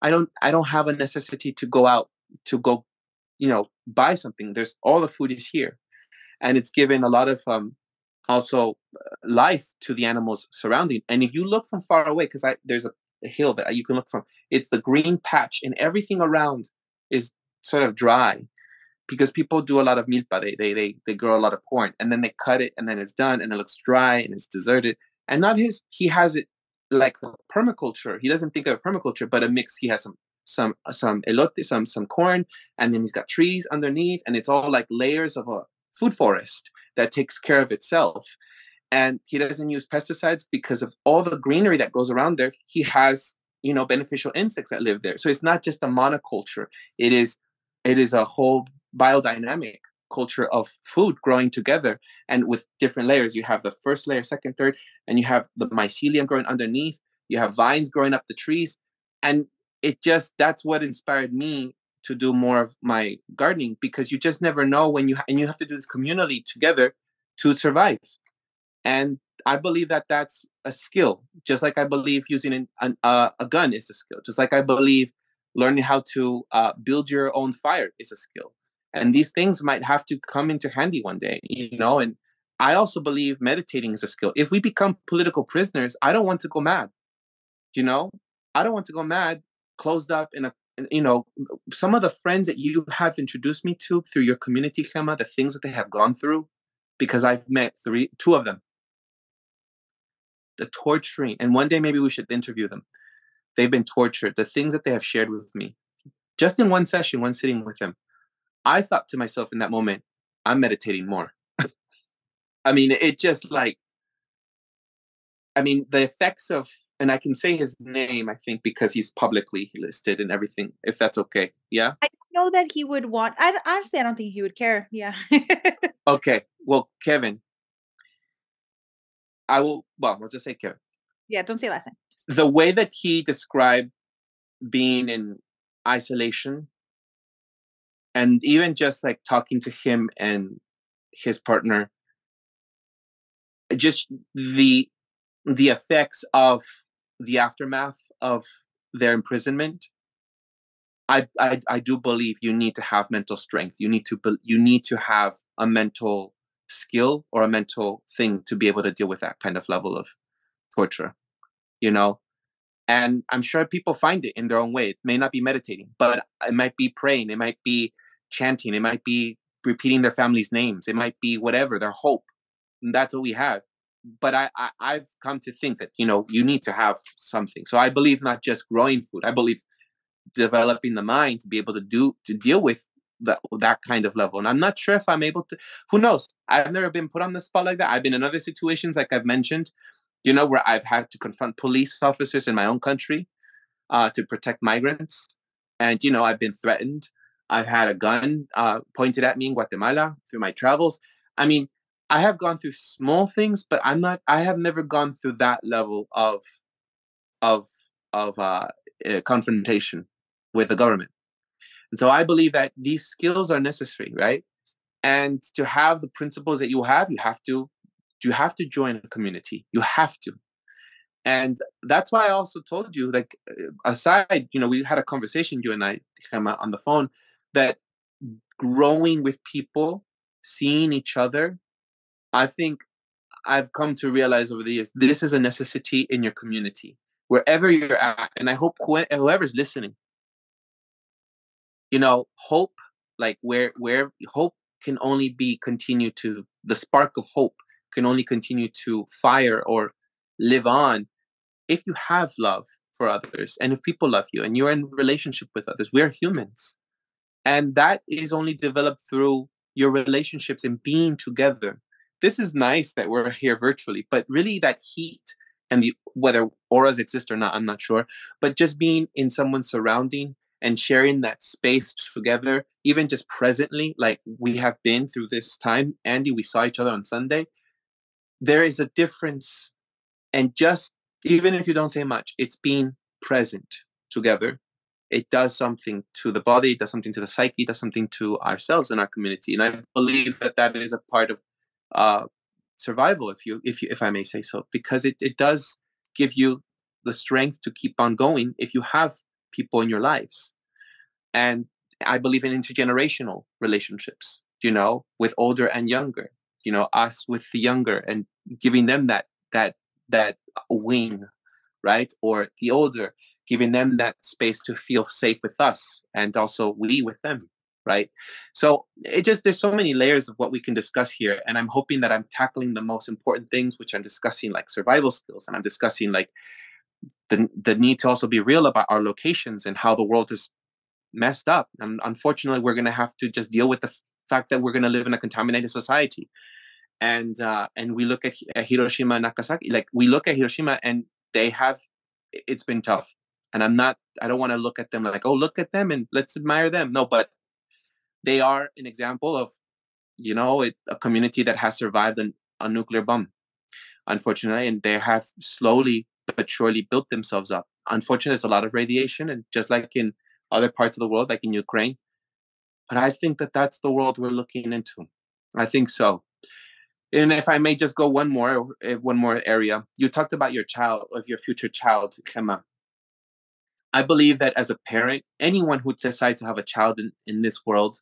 i don't i don't have a necessity to go out to go you know buy something. There's all the food is here. And it's given a lot of um also uh, life to the animals surrounding. And if you look from far away, because there's a, a, hill that you can look from, it's the green patch, and everything around is sort of dry because people do a lot of milpa. They they they they grow a lot of corn, and then they cut it, and then it's done, and it looks dry and it's deserted. And not his, he has it like permaculture. He doesn't think of permaculture, but a mix. He has some some some elote, some some corn, and then he's got trees underneath, and it's all like layers of a food forest that takes care of itself. And he doesn't use pesticides because of all the greenery that goes around there. He has, you know, beneficial insects that live there. So it's not just a monoculture. It is it is a whole biodynamic culture of food growing together and with different layers. You have the first layer, second, third, and you have the mycelium growing underneath. You have vines growing up the trees. And it just that's what inspired me to do more of my gardening because you just never know when you ha- and you have to do this communally together to survive. And i believe that that's a skill just like i believe using an, an, uh, a gun is a skill just like i believe learning how to uh, build your own fire is a skill. And these things might have to come into handy one day you know and i also believe meditating is a skill. If we become political prisoners i don't want to go mad you know? I don't want to go mad closed up in a you know, some of the friends that you have introduced me to through your community, Gema, the things that they have gone through, because I've met three, two of them. The torturing, and one day maybe we should interview them. They've been tortured. The things that they have shared with me, just in one session, one sitting with them, I thought to myself in that moment, I'm meditating more. (laughs) I mean, it just like, I mean, the effects of and I can say his name, I think, because he's publicly listed and everything. If that's okay, yeah. I know that he would want. I honestly, I don't think he would care. Yeah. (laughs) okay. Well, Kevin, I will. Well, let's just say Kevin. Yeah, don't say last name. The way that he described being in isolation, and even just like talking to him and his partner, just the the effects of the aftermath of their imprisonment, I, I I do believe you need to have mental strength. You need to you need to have a mental skill or a mental thing to be able to deal with that kind of level of torture. You know, and I'm sure people find it in their own way. It may not be meditating, but it might be praying. It might be chanting. It might be repeating their family's names. It might be whatever their hope. And that's what we have but I, I I've come to think that you know you need to have something. So I believe not just growing food. I believe developing the mind to be able to do to deal with that that kind of level. And I'm not sure if I'm able to. Who knows? I've never been put on the spot like that. I've been in other situations, like I've mentioned, you know, where I've had to confront police officers in my own country uh, to protect migrants, and you know, I've been threatened. I've had a gun uh, pointed at me in Guatemala through my travels. I mean, I have gone through small things, but I'm not. I have never gone through that level of of of uh, uh, confrontation with the government. And so I believe that these skills are necessary, right? And to have the principles that you have, you have to you have to join a community. You have to. And that's why I also told you, like, uh, aside, you know, we had a conversation, you and I, on the phone, that growing with people, seeing each other, I think I've come to realize over the years this is a necessity in your community, wherever you're at. And I hope whoever's listening, you know, hope, like where where hope can only be continue to the spark of hope can only continue to fire or live on if you have love for others and if people love you and you're in relationship with others we're humans and that is only developed through your relationships and being together this is nice that we're here virtually but really that heat and the, whether auras exist or not i'm not sure but just being in someone's surrounding and sharing that space together even just presently like we have been through this time andy we saw each other on sunday there is a difference and just even if you don't say much it's being present together it does something to the body, it does something to the psyche, it does something to ourselves and our community. And I believe that that is a part of uh, survival, if you, if you, if I may say so, because it, it does give you the strength to keep on going if you have people in your lives. And I believe in intergenerational relationships, you know, with older and younger, you know, us with the younger and giving them that, that, that wing, right? Or the older giving them that space to feel safe with us and also we with them right? So it just there's so many layers of what we can discuss here and i'm hoping that i'm tackling the most important things which i'm discussing like survival skills and i'm discussing like the the need to also be real about our locations and how the world is messed up and unfortunately we're going to have to just deal with the fact that we're going to live in a contaminated society. And uh and we look at, at hiroshima and nagasaki like we look at hiroshima and they have it's been tough. And i'm not i don't want to look at them like oh look at them and let's admire them. No but they are an example of you know it, a community that has survived an, a nuclear bomb unfortunately and they have slowly but surely built themselves up. Unfortunately there's a lot of radiation and just like in other parts of the world like in ukraine but i think that that's the world we're looking into. I think so. And if i may just go one more eh, one more area. You talked about your child of your future child Gema. I believe that as a parent, anyone who decides to have a child in, in this world,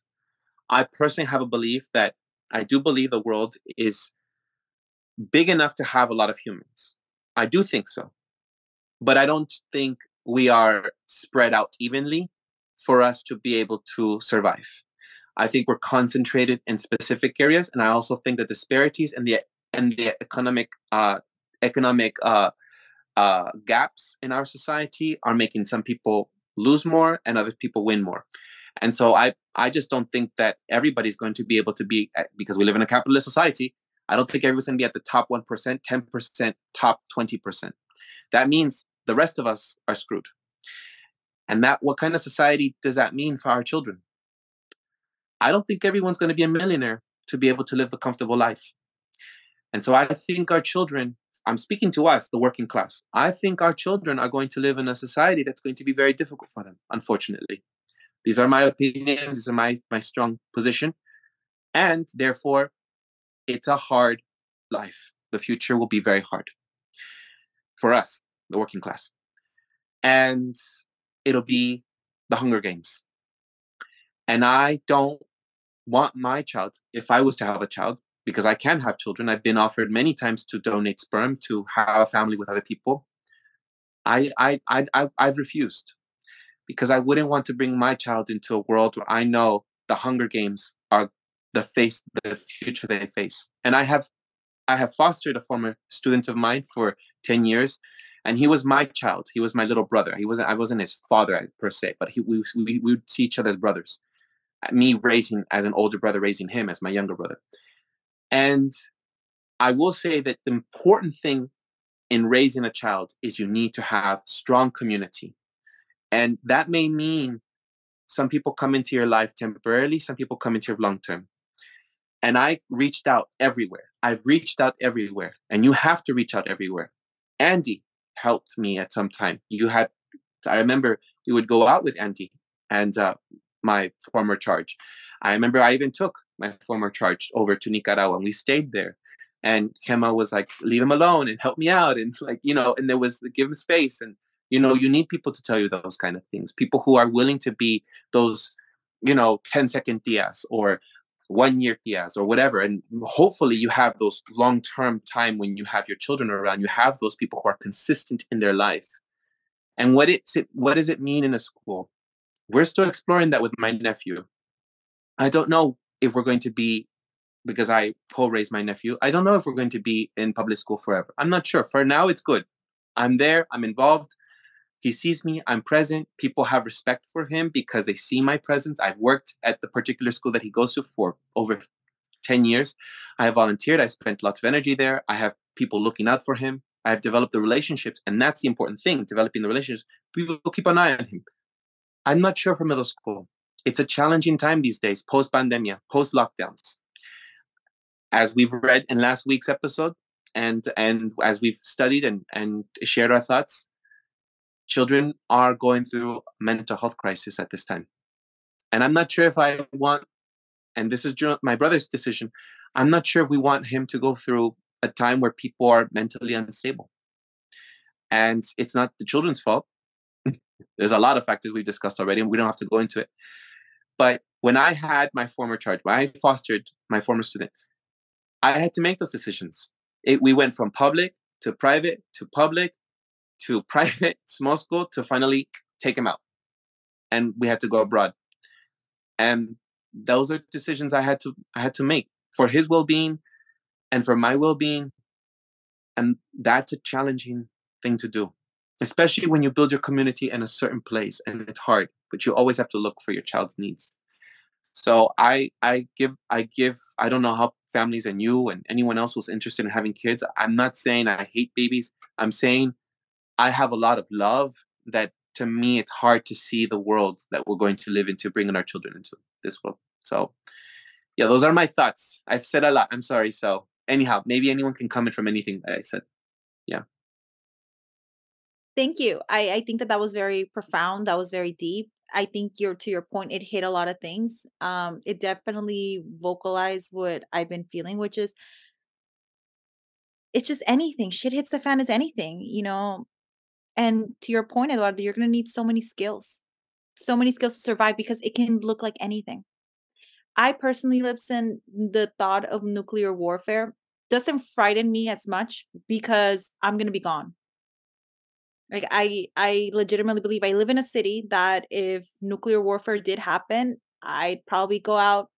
I personally have a belief that I do believe the world is big enough to have a lot of humans. I do think so. But I don't think we are spread out evenly for us to be able to survive. I think we're concentrated in specific areas, and I also think the disparities and the and the economic uh, economic uh, uh, gaps in our society are making some people lose more and other people win more. And so I, I just don't think that everybody's going to be able to be eh, because we live in a capitalist society. I don't think everyone's going to be at the top 1%, 10%, top 20%. That means the rest of us are screwed. And that what kind of society does that mean for our children? I don't think everyone's going to be a millionaire to be able to live a comfortable life. And so I think our children I'm speaking to us, the working class. I think our children are going to live in a society that's going to be very difficult for them, unfortunately. These are my opinions, these are my, my strong position. And therefore, it's a hard life. The future will be very hard for us, the working class. And it'll be the Hunger Games. And I don't want my child, if I was to have a child, because I can have children. I've been offered many times to donate sperm to have a family with other people. I I I, I I've refused because I wouldn't want to bring my child into a world where I know the Hunger Games are the face the future they face. And I have I have fostered a former student of mine for 10 years and he was my child. He was my little brother. He wasn't I wasn't his father per se, but he we we, we would see each other as brothers. Uh, me raising as an older brother raising him as my younger brother. And I will say that the important thing in raising a child is you need to have strong community. And that may mean some people come into your life temporarily, some people come into your long term. And I reached out everywhere. I've reached out everywhere. And you have to reach out everywhere. Andy helped me at some time. You had, I remember we would go out with Andy and uh, my former charge. I remember I even took my former charge over to Nicaragua and we stayed there. and Gema was like, leave him alone and help me out. And like, you know, and there was give him space. And, you know, you need people to tell you those kind of things. People who are willing to be those, you know, 10 second tias or one year tias or whatever. And hopefully you have those long term time when you have your children around, you have those people who are consistent in their life. And what it what does it mean in a school? We're still exploring that with my nephew. I don't know if we're going to be because I co-raised my nephew. I don't know if we're going to be in public school forever. I'm not sure. For now, it's good. I'm there. I'm involved. He sees me. I'm present. People have respect for him because they see my presence. I've worked at the particular school that he goes to for over 10 years. I have volunteered. I spent lots of energy there. I have people looking out for him. I have developed the relationships, and that's the important thing developing the relationships. People keep an eye on him. I'm not sure for middle school. It's a challenging time these days, post pandemia, post lockdowns as we've read in last week's episode and and as we've studied and and shared our thoughts children are going through mental health crisis at this time. And i'm not sure if i want and this is my brother's decision i'm not sure if we want him to go through a time where people are mentally unstable. And it's not the children's fault. (laughs) There's a lot of factors we've discussed already and we don't have to go into it. But when i had my former charge when i fostered my former student I had to make those decisions. It, we went from public to private to public to (laughs) private small school to finally take him out, and we had to go abroad. And those are decisions I had to I had to make for his well-being and for my well-being. And that's a challenging thing to do, especially when you build your community in a certain place and it's hard, but you always have to look for your child's needs. So I I give I give I don't know how families and you and anyone else was interested in having kids. I'm not saying I hate babies. I'm saying I have a lot of love that to me it's hard to see the world that we're going to live into bringing our children into this world. So yeah, those are my thoughts. I've said a lot. I'm sorry. So anyhow, maybe anyone can comment from anything that I said. Yeah. Thank you. I, I think that that was very profound. That was very deep. I think you're to your point, it hit a lot of things. Um, it definitely vocalized what I've been feeling, which is it's just anything. Shit hits the fan is anything, you know. And to your point, Eduardo, you're gonna need so many skills, so many skills to survive because it can look like anything. I personally, Lipson, the thought of nuclear warfare doesn't frighten me as much because I'm gonna be gone. Like I I legitimately believe I live in a city that if nuclear warfare did happen, I'd probably go out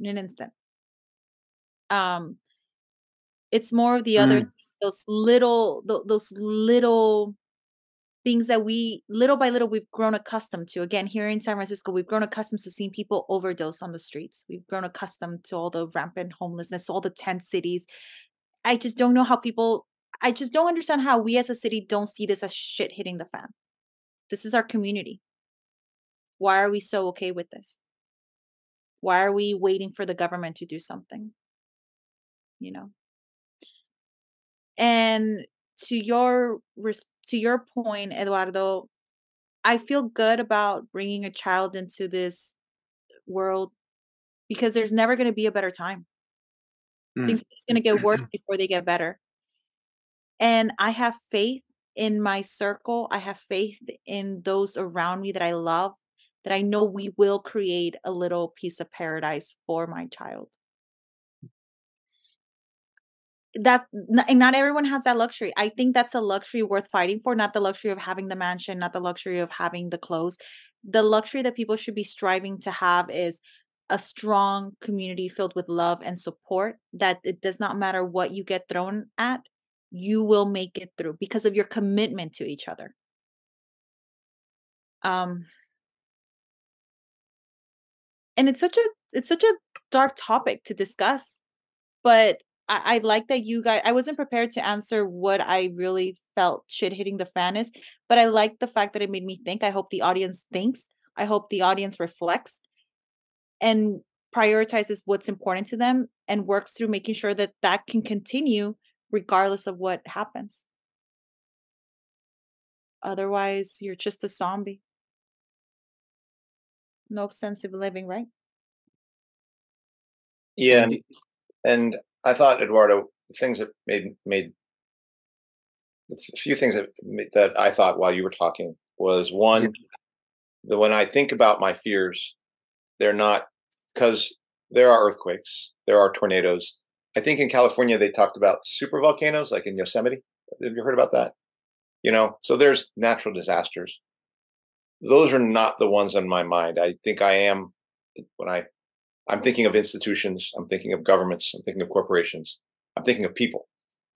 in an instant. Um it's more of the other Mm. those little tho- those little things that we little by little we've grown accustomed to. Again, here in San Francisco, we've grown accustomed to seeing people overdose on the streets. We've grown accustomed to all the rampant homelessness, all the tent cities. I just don't know how people I just don't understand how we as a city don't see this as shit hitting the fan. This is our community. Why are we so okay with this? Why are we waiting for the government to do something? You know. And to your res- to your point, Eduardo, I feel good about bringing a child into this world because there's never going to be a better time. Mm. Things are just going to get worse before they get better. And I have faith in my circle. I have faith in those around me that I love, that I know we will create a little piece of paradise for my child. That and not everyone has that luxury. I think that's a luxury worth fighting for, not the luxury of having the mansion, not the luxury of having the clothes. The luxury that people should be striving to have is a strong community filled with love and support that it does not matter what you get thrown at you will make it through because of your commitment to each other um and it's such a it's such a dark topic to discuss but I, I like that you guys i wasn't prepared to answer what i really felt shit hitting the fan is but i like the fact that it made me think. I hope the audience thinks. I hope the audience reflects and prioritizes what's important to them and works through making sure that that can continue regardless of what happens. Otherwise you're just a zombie. No sense of living right? Yeah, And and, and I thought Eduardo things that made made a few things that that I thought while you were talking was one the when I think about my fears, they're not because there are earthquakes, there are tornadoes. I think in California they talked about super volcanoes, like in Yosemite. Have you heard about that? You know, so there's natural disasters. Those are not the ones on my mind. I think I am when I I'm thinking of institutions, I'm thinking of governments, I'm thinking of corporations, I'm thinking of people,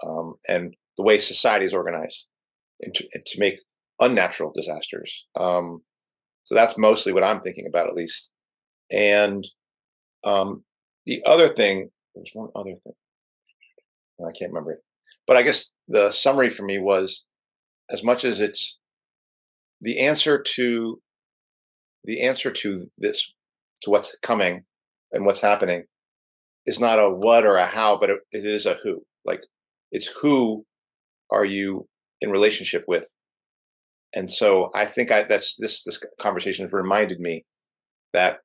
um, and the way society is organized, and to, and to make unnatural disasters. Um, so that's mostly what I'm thinking about, at least. And um, the other thing, there's one other thing. I can't remember it. But I guess the summary for me was as much as it's the answer to the answer to this to what's coming and what's happening is not a what or a how, but it, it is a who. Like it's who are you in relationship with and so I think I, that's this this conversation has reminded me that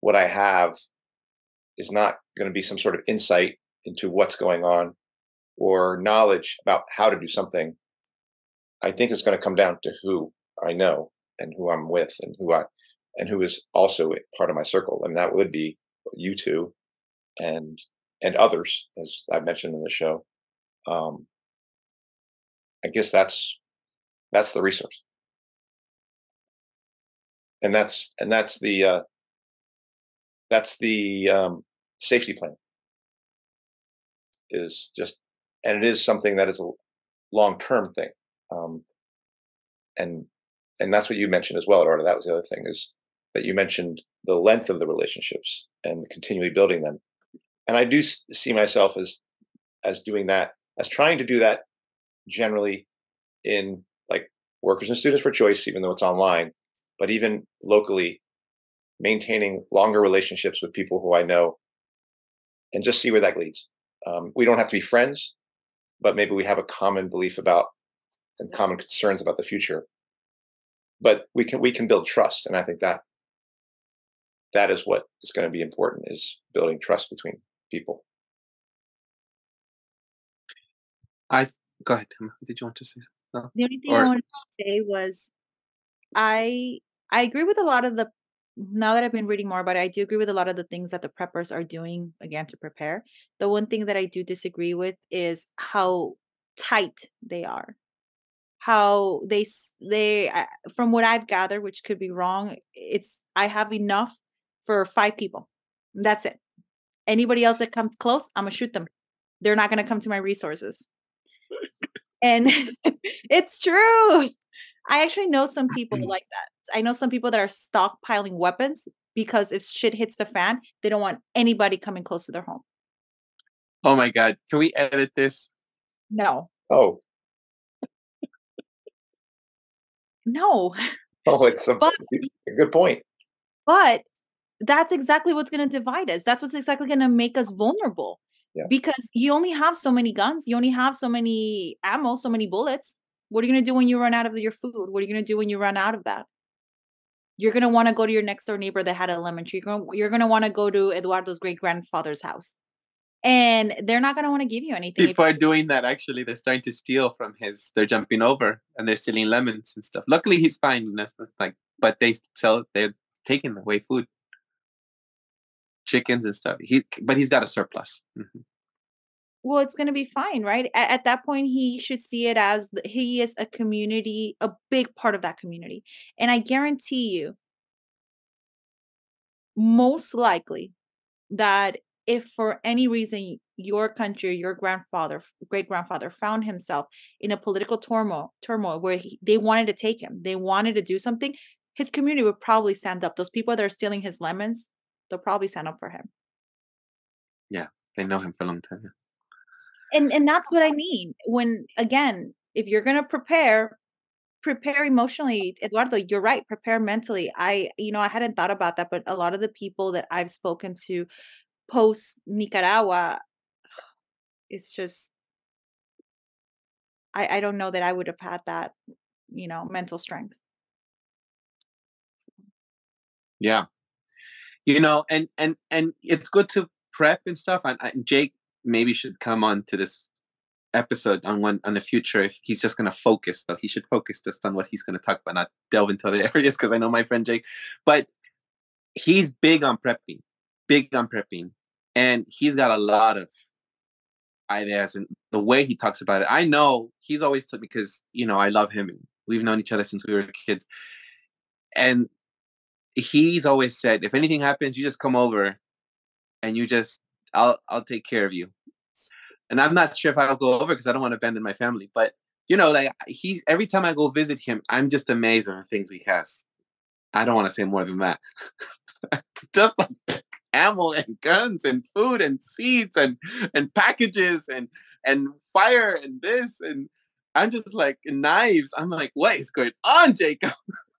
what I have is not going to be some sort of insight into what's going on or knowledge about how to do something. I think it's going to come down to who I know and who I'm with and who I and who is also part of my circle. And that would be you two and and others, as I mentioned in the show. Um, I guess that's that's the resource. And that's and that's the uh, that's the um, safety plan. Is just and it is something that is a long term thing. Um, and and that's what you mentioned as well, Eduardo. That was the other thing is that you mentioned the length of the relationships and continually building them. And I do see myself as as doing that, as trying to do that generally in like workers and students for choice, even though it's online, but even locally, maintaining longer relationships with people who I know and just see where that leads. Um, we don't have to be friends, but maybe we have a common belief about and common concerns about the future. But we can we can build trust, and I think that that is what is going to be important is building trust between people. I go ahead. Did you want to say something? No? The only thing Or- I wanted to say was I I agree with a lot of the now that I've been reading more about it, I do agree with a lot of the things that the preppers are doing again to prepare. The one thing that I do disagree with is how tight they are. How they they from what I've gathered, which could be wrong, it's I have enough for five people. That's it. Anybody else that comes close, I'm gonna shoot them. They're not gonna come to my resources. And (laughs) it's true. I actually know some people mm. like that. I know some people that are stockpiling weapons because if shit hits the fan, they don't want anybody coming close to their home. Oh my god! Can we edit this? No, Oh, no. (laughs) oh, it's a, But- a (laughs) good point. But that's exactly what's going to divide us. That's what's exactly going to make us vulnerable. Yeah. Because you only have so many guns, you only have so many ammo, so many bullets. What are you going to do when you run out of your food? What are you going to do when you run out of that? You're going to want to go to your next door neighbor that had a lemon tree. You're going, to want to go to Eduardo's great grandfather's house. And they're not going to want to give you anything. People are doing that. Actually, they're starting to steal from his. They're jumping over and they're stealing lemons and stuff. Luckily, he's fine. That's like, but they sell. They're taking away food, chickens and stuff. He, but he's got a surplus. Mhm. well it's going to be fine right at, at that point he should see it as he is a community a big part of that community and i guarantee you most likely that if for any reason your country your grandfather great grandfather found himself in a political turmoil turmoil where he, they wanted to take him they wanted to do something his community would probably stand up those people that are stealing his lemons they'll probably sign up for him Yeah, They know him for a long time. and and that's what I mean. When again, if you're gonna prepare, prepare emotionally. Eduardo, you're right. Prepare mentally. I, you know, I hadn't thought about that, but a lot of the people that I've spoken to post Nicaragua, it's just I, I don't know that I would have had that, you know, mental strength. Yeah, you know, and and and it's good to prep and stuff. And, and Jake maybe should come on to this episode on one on the future if he's just gonna focus though. He should focus just on what he's gonna talk about, not delve into other (laughs) areas because I know my friend Jake. But he's big on prepping, big on prepping. And he's got a lot of ideas and the way he talks about it. I know he's always told because, you know, I love him we've known each other since we were kids. And he's always said, if anything happens, you just come over and you just I'll I'll take care of you. And I'm not sure if I'll go over because I don't want to abandon my family. But you know, like he's every time I go visit him, I'm just amazed at the things he has. I don't want to say more than that. (laughs) just like (laughs) ammo and guns and food and seeds and and packages and and fire and this and I'm just like knives. I'm like, what is going on, Jacob? (laughs)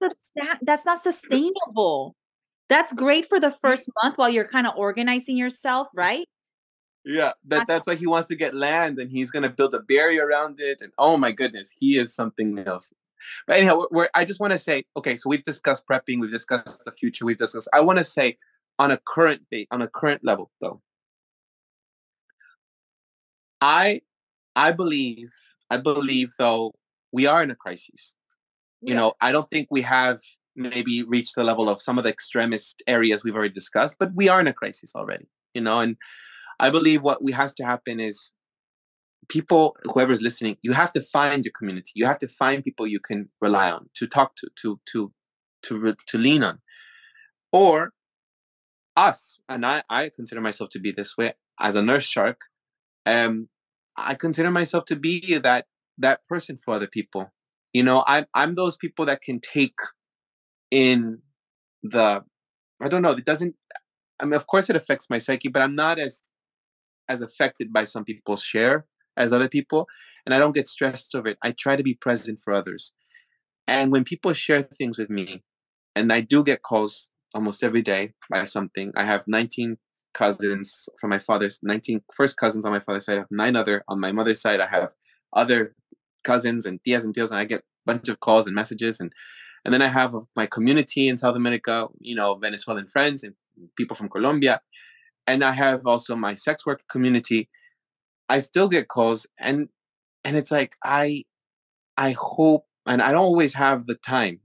that's, that, that's not sustainable. That's great for the mm. first month while you're kind of organizing yourself, right? Yeah, that, that's why he wants to get land and he's gonna build a barrier around it. And oh my goodness, he is something else. But anyhow, we're, we're, I just want to say, okay, so we've discussed prepping, we've discussed the future, we've discussed. I want to say, on a current date, on a current level, though, I, I believe, I believe, though, we are in a crisis. You Yeah. know, I don't think we have maybe reached the level of some of the extremist areas we've already discussed, but we are in a crisis already. You know, and I believe what we has to happen is people whoever's listening you have to find your community you have to find people you can rely on to talk to to to to to lean on or us and i i consider myself to be this way as a nurse shark um i consider myself to be that that person for other people you know i'm i'm those people that can take in the i don't know it doesn't i mean of course it affects my psyche but i'm not as as affected by some people's share as other people and i don't get stressed over it. I try to be present for others. And when people share things with me and i do get calls almost every day by something i have 19 cousins from my father's 19 first cousins on my father's side i have nine other on my mother's side i have other cousins and tias and tios and i get a bunch of calls and messages and and then i have my community in south america you know venezuelan friends and people from colombia and i have also my sex work community I still get calls and and it's like I I hope and I don't always have the time,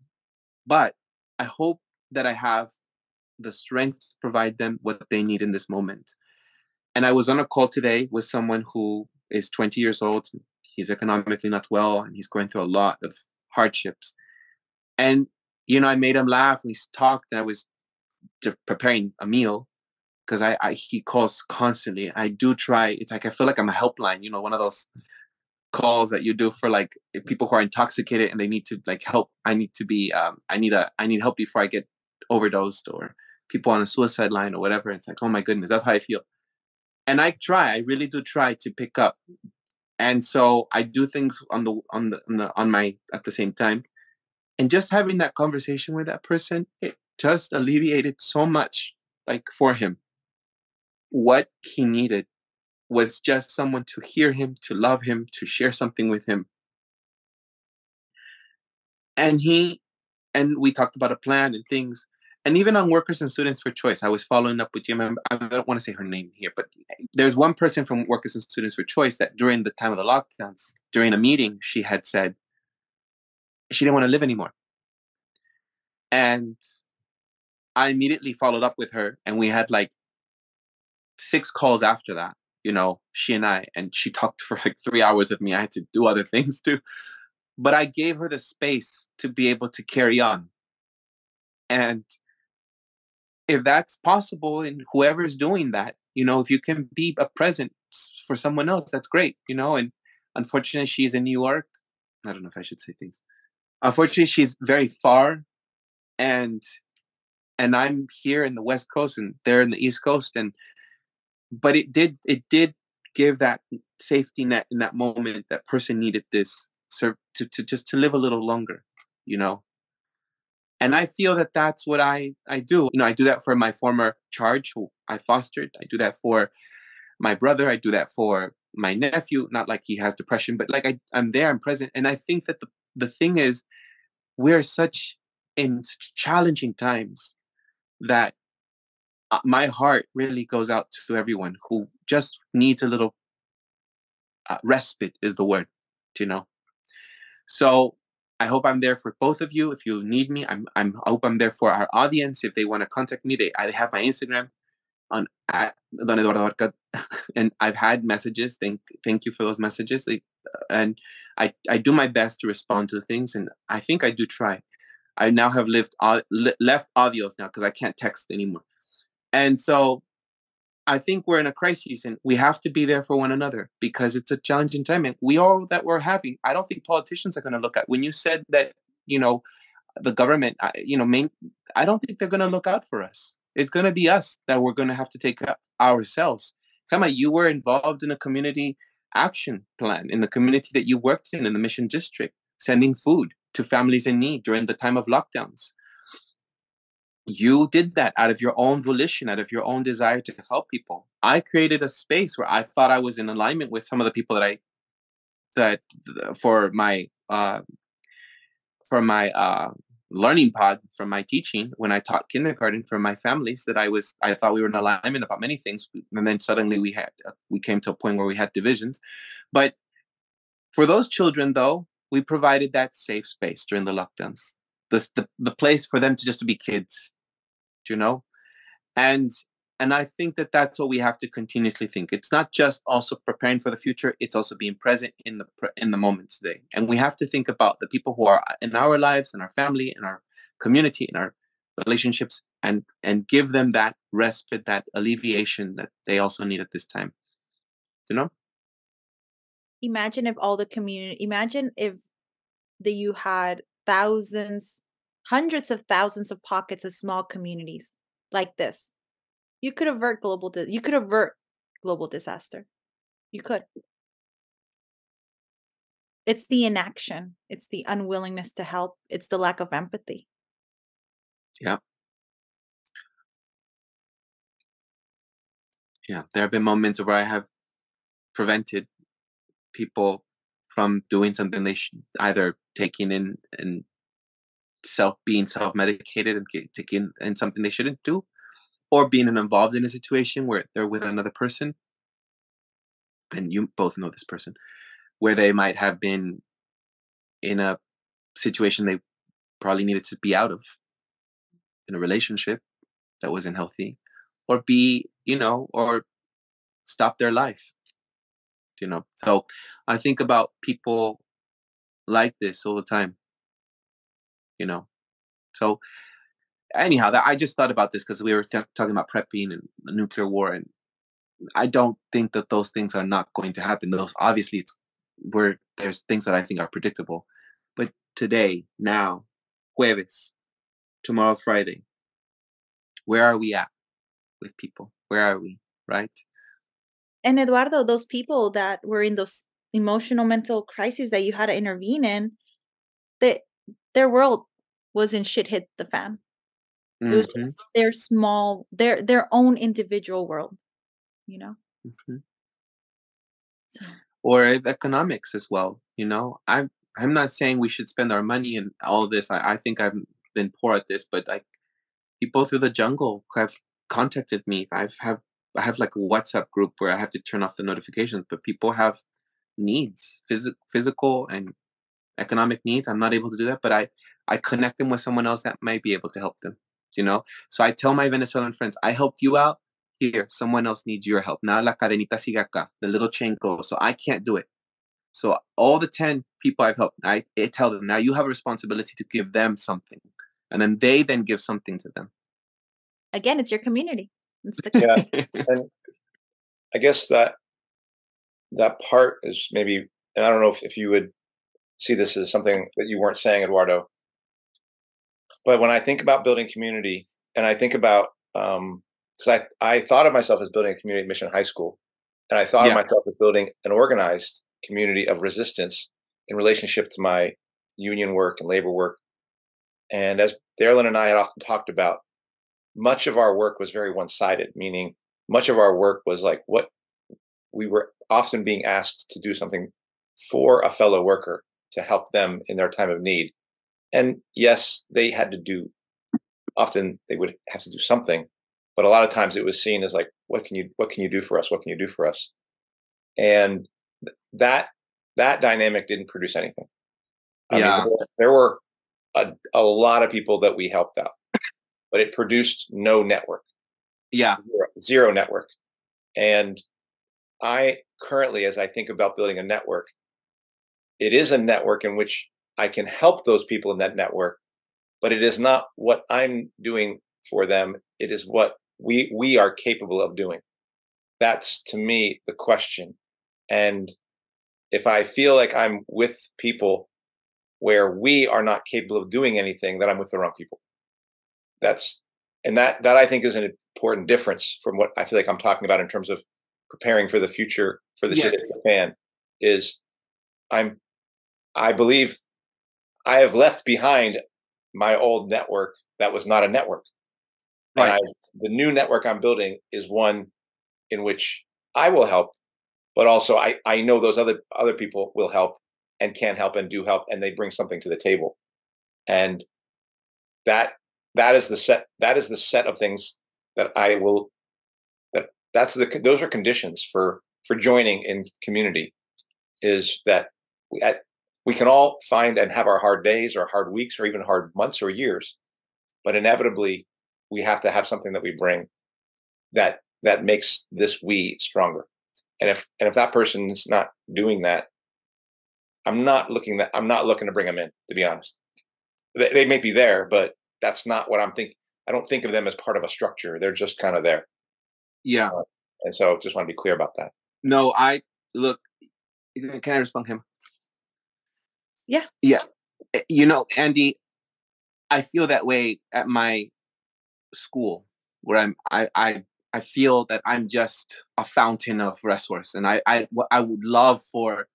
but I hope that I have the strength to provide them what they need in this moment. And I was on a call today with someone who is 20 years old. He's economically not well and he's going through a lot of hardships. And you know, I made him laugh. We talked and I was preparing a meal because I, I he calls constantly. I do try. It's like I feel like I'm a helpline. You know, one of those calls that you do for like people who are intoxicated and they need to like help. I need to be. Um, I need a. I need help before I get overdosed or people on a suicide line or whatever. It's like oh my goodness, that's how I feel. And I try. I really do try to pick up. And so I do things on the on the on, the, on my at the same time. And just having that conversation with that person, it just alleviated so much like for him what he needed was just someone to hear him, to love him, to share something with him. And he, and we talked about a plan and things. And even on Workers and Students for Choice, I was following up with you. I don't want to say her name here, but there's one person from Workers and Students for Choice that during the time of the lockdowns, during a meeting, she had said she didn't want to live anymore. And I immediately followed up with her, and we had like six calls after that. You know, she and I, and she talked (laughs) for like three hours with me. I had to do other things too, but I gave her the space to be able to carry on. And if that's possible, and whoever's doing that, you know, if you can be a present for someone else, that's great. You know, and unfortunately, she's in New York. I don't know if I should say things. Unfortunately, she's very far, and and I'm here in the West Coast and they're in the East Coast and but it did it did give that safety net in that moment that person needed this to, to just to live a little longer you know and i feel that that's what i i do you know i do that for my former charge who i fostered. I do that for my brother. I do that for my nephew. Not like he has depression but like I, i'm there i'm present. And i think that the, the thing is we're such in such challenging times that uh, my heart really goes out to everyone who just needs a little uh, respite is the word, you know. So I hope I'm there for both of you. If you need me, I'm I'm I hope I'm there for our audience. If they want to contact me, they I have my Instagram on at Don Eduardo Arca, (laughs) and I've had messages. Thank thank you for those messages. Uh, and I I do my best to respond to things, and I think I do try. I now have lived left audios now because I can't text anymore, and so I think we're in a crisis and we have to be there for one another because it's a challenging time and we all that we're having. I don't think politicians are going to look at when you said that, you know, the government, you know, main, I don't think they're going to look out for us. It's going to be us that we're going to have to take up ourselves. Kama, you were involved in a community action plan in the community that you worked in, in the mission district, sending food to families in need during the time of lockdowns you did that out of your own volition, out of your own desire to help people. I created a space where I thought I was in alignment with some of the people that I that for my uh, for my uh, learning pod from my teaching when I taught kindergarten for my families that I was I thought we were in alignment about many things, and then suddenly we had uh, we came to a point where we had divisions. But for those children, though, we provided that safe space during the lockdowns the, the, the place for them to just to be kids you know? And and i think that that's what we have to continuously think. It's not just also preparing for the future it's also being present in the in the moment today. And we have to think about the people who are uh, in our lives in our family in our community in our relationships and and give them that respite that alleviation that they also need at this time. You know? Imagine if all the community imagine if the you had thousands, hundreds of thousands of pockets of small communities like this. You could avert global di- you could avert global disaster. You could. It's the inaction. It's the unwillingness to help. It's the lack of empathy. Yeah. Yeah, there have been moments where I have prevented people from doing something they should either taking in and self being self medicated and get, taking in something they shouldn't do, or being involved in a situation where they're with another person, and you both know this person, where they might have been in a situation they probably needed to be out of, in a relationship that wasn't healthy, or be you know, or stop their life you know? So i think about people like this all the time. You know? So anyhow that i just thought about this because we were th- talking about prepping and nuclear war and i don't think that those things are not going to happen. Those obviously it's where there's things that i think are predictable. But today now jueves tomorrow friday where are we at with people? Where are we? Right and Eduardo, those people that were in those emotional mental crises that you had to intervene in, that their world was in shit hit the fan. Mm-hmm. It was just mm-hmm. their small, their their own individual world, you know. Mm-hmm. So. Or economics as well, you know. I'm I'm not saying we should spend our money and all this. I, I think I've been poor at this, but like people through the jungle have contacted me. I've have I have like a WhatsApp group where I have to turn off the notifications, but people have needs, phys- physical and economic needs. I'm not able to do that, but I I connect them with someone else that might be able to help them. You know, so I tell my Venezuelan friends, I helped you out. Here, someone else needs your help. Now la cadenita sigue acá, the little chain goes. So I can't do it. So all the ten people I've helped, I, I tell them now you have a responsibility to give them something, and then they then give something to them. Again, it's your community. It's the yeah, (laughs) and I guess that that part is maybe, and I don't know if, if you would see this as something that you weren't saying, Eduardo. But when I think about building community, and I think about because um, I I thought of myself as building a community at mission high school, and I thought yeah. of myself as building an organized community of resistance in relationship to my union work and labor work. And as Darylyn and I had often talked about, much of our work was very one-sided, meaning much of our work was like what we were often being asked to do something for a fellow worker to help them in their time of need. And yes, they had to do often they would have to do something, but a lot of times it was seen as like, what can you what can you do for us? What can you do for us? And that that dynamic didn't produce anything. I Yeah. mean, there- there were a, a lot of people that we helped out, but it produced no network, Yeah. zero, zero network. And I currently, as I think about building a network, it is a network in which I can help those people in that network, but it is not what I'm doing for them. It is what we we are capable of doing. That's to me the question. And if I feel like I'm with people where we are not capable of doing anything, then I'm with the wrong people. That's and that that I think is an important difference from what I feel like I'm talking about in terms of preparing for the future for the shit Yes. Japan is I'm I believe I have left behind my old network that was not a network. And Right. I, the new network I'm building is one in which I will help, but also I, I know those other other people will help and can help and do help and they bring something to the table. And that that is the set that is the set of things that I will that that's the those are conditions for for joining in community is that we, at, we can all find and have our hard days or hard weeks or even hard months or years but inevitably we have to have something that we bring that that makes this we stronger. And if and if that person's not doing that i'm not looking that i'm not looking to bring them in to be honest. They, they may be there but that's not what i'm think i don't think of them as part of a structure they're just kind of there Yeah. and so just want to be clear about that No, I look. Can I respond him? Yeah. Yeah. Eh, You know, Andy, I feel that way at my school where I'm. I I I feel that I'm just a fountain of resource, and I I I would love for.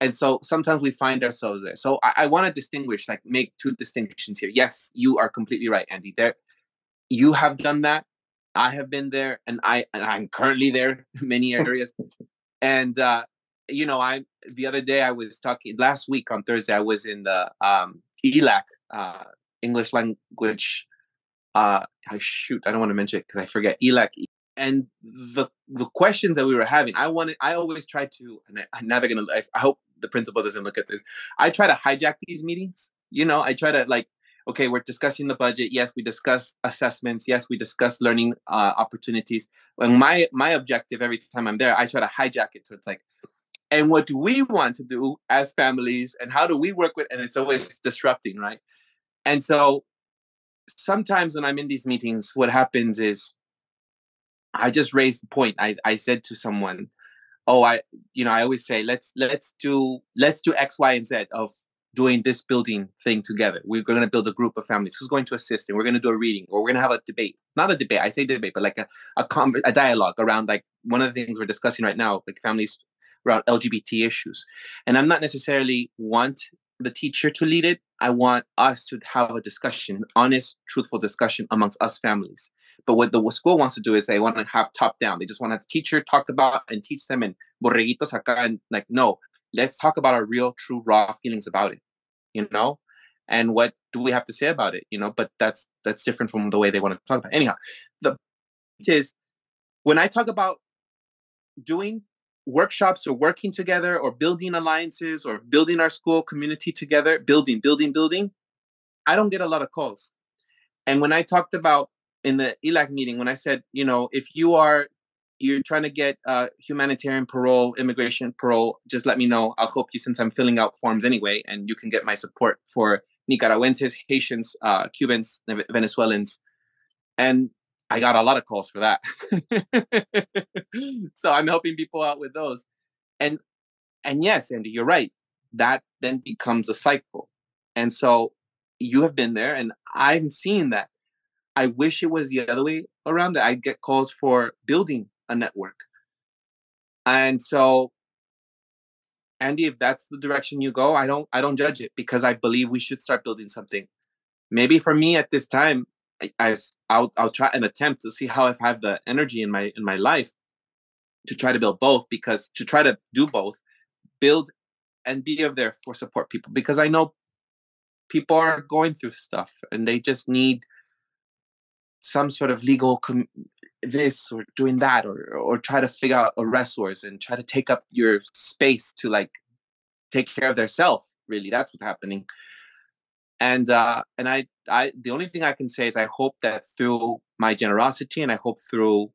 And so sometimes we find ourselves there. So I, I want to distinguish, like, make two distinctions here. Yes, you are completely right, Andy. There, you have done that. I have been there, and I and I'm currently there (laughs) in many (laughs) areas. and uh, you know, I the other day I was talking last week on Thursday. I was in the um, ELAC uh, English language. Uh, I shoot, I don't want to mention it because I forget ELAC. And the the questions that we were having, I wanted. I always try to. And I, I'm never gonna. I, I hope the principal doesn't look at this. I try to hijack these meetings. You know, I try to like okay, we're discussing the budget. Yes, we discuss assessments. Yes, we discuss learning uh, opportunities. And my my objective every time I'm there, I try to hijack it. So it's like, and what do we want to do as families, and how do we work with? And it's always disrupting, right? And so sometimes when I'm in these meetings, what happens is I just raised the point. I I said to someone, oh, I you know I always say let's let's do let's do X, Y, and Z of doing this building thing together. We're going to build a group of families. Who's going to assist? And we're going to do a reading, or we're going to have a debate. Not a debate. I say debate, but like a a, con- a dialogue around like one of the things we're discussing right now, like families around LGBT issues. And I'm not necessarily want the teacher to lead it. I want us to have a discussion, honest, truthful discussion amongst us families. But what the school wants to do is they want to have top down. They just want to have the teacher talk about and teach them and borreguitos acá and like no, let's talk about our real, true, raw feelings about it. You know, and what do we have to say about it? You know, but that's that's different from the way they want to talk about. It. Anyhow, the point is when I talk about doing workshops or working together or building alliances or building our school community together, building, building, building, I don't get a lot of calls. And when I talked about in the ELAC meeting, when I said, you know, if you are you're trying to get uh, humanitarian parole, immigration parole, just let me know. I'll help you since I'm filling out forms anyway, and you can get my support for Nicaraguenses, Haitians, uh, Cubans, Venezuelans, and I got a lot of calls for that. (laughs) so I'm helping people out with those, and and yes, Andy, you're right. That then becomes a cycle, and so you have been there, and I'm seeing that. I wish it was the other way around. I get calls for building a network. And so Andy, if that's the direction you go, I don't I don't judge it because I believe we should start building something. Maybe for me at this time, as I'll I'll try an attempt to see how if I have the energy in my in my life to try to build both because to try to do both, build and be of there for support people because I know people are going through stuff and they just need some sort of legal com- this or doing that or or try to figure out a arrestors and try to take up your space to like take care of their self really that's what's happening. And uh and i i the only thing i can say is i hope that through my generosity and i hope through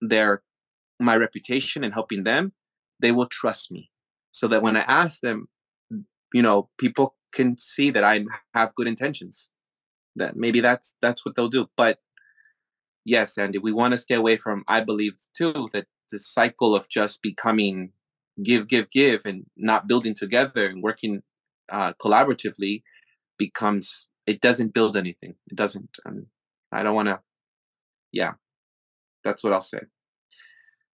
their my reputation and helping them they will trust me. So that when i ask them you know people can see that i have good intentions that maybe that's that's what they'll do. But yes andy we want to stay away from i believe too that the cycle of just becoming give give give and not building together and working uh, collaboratively becomes it doesn't build anything. It doesn't and i don't want to yeah that's what i'll say.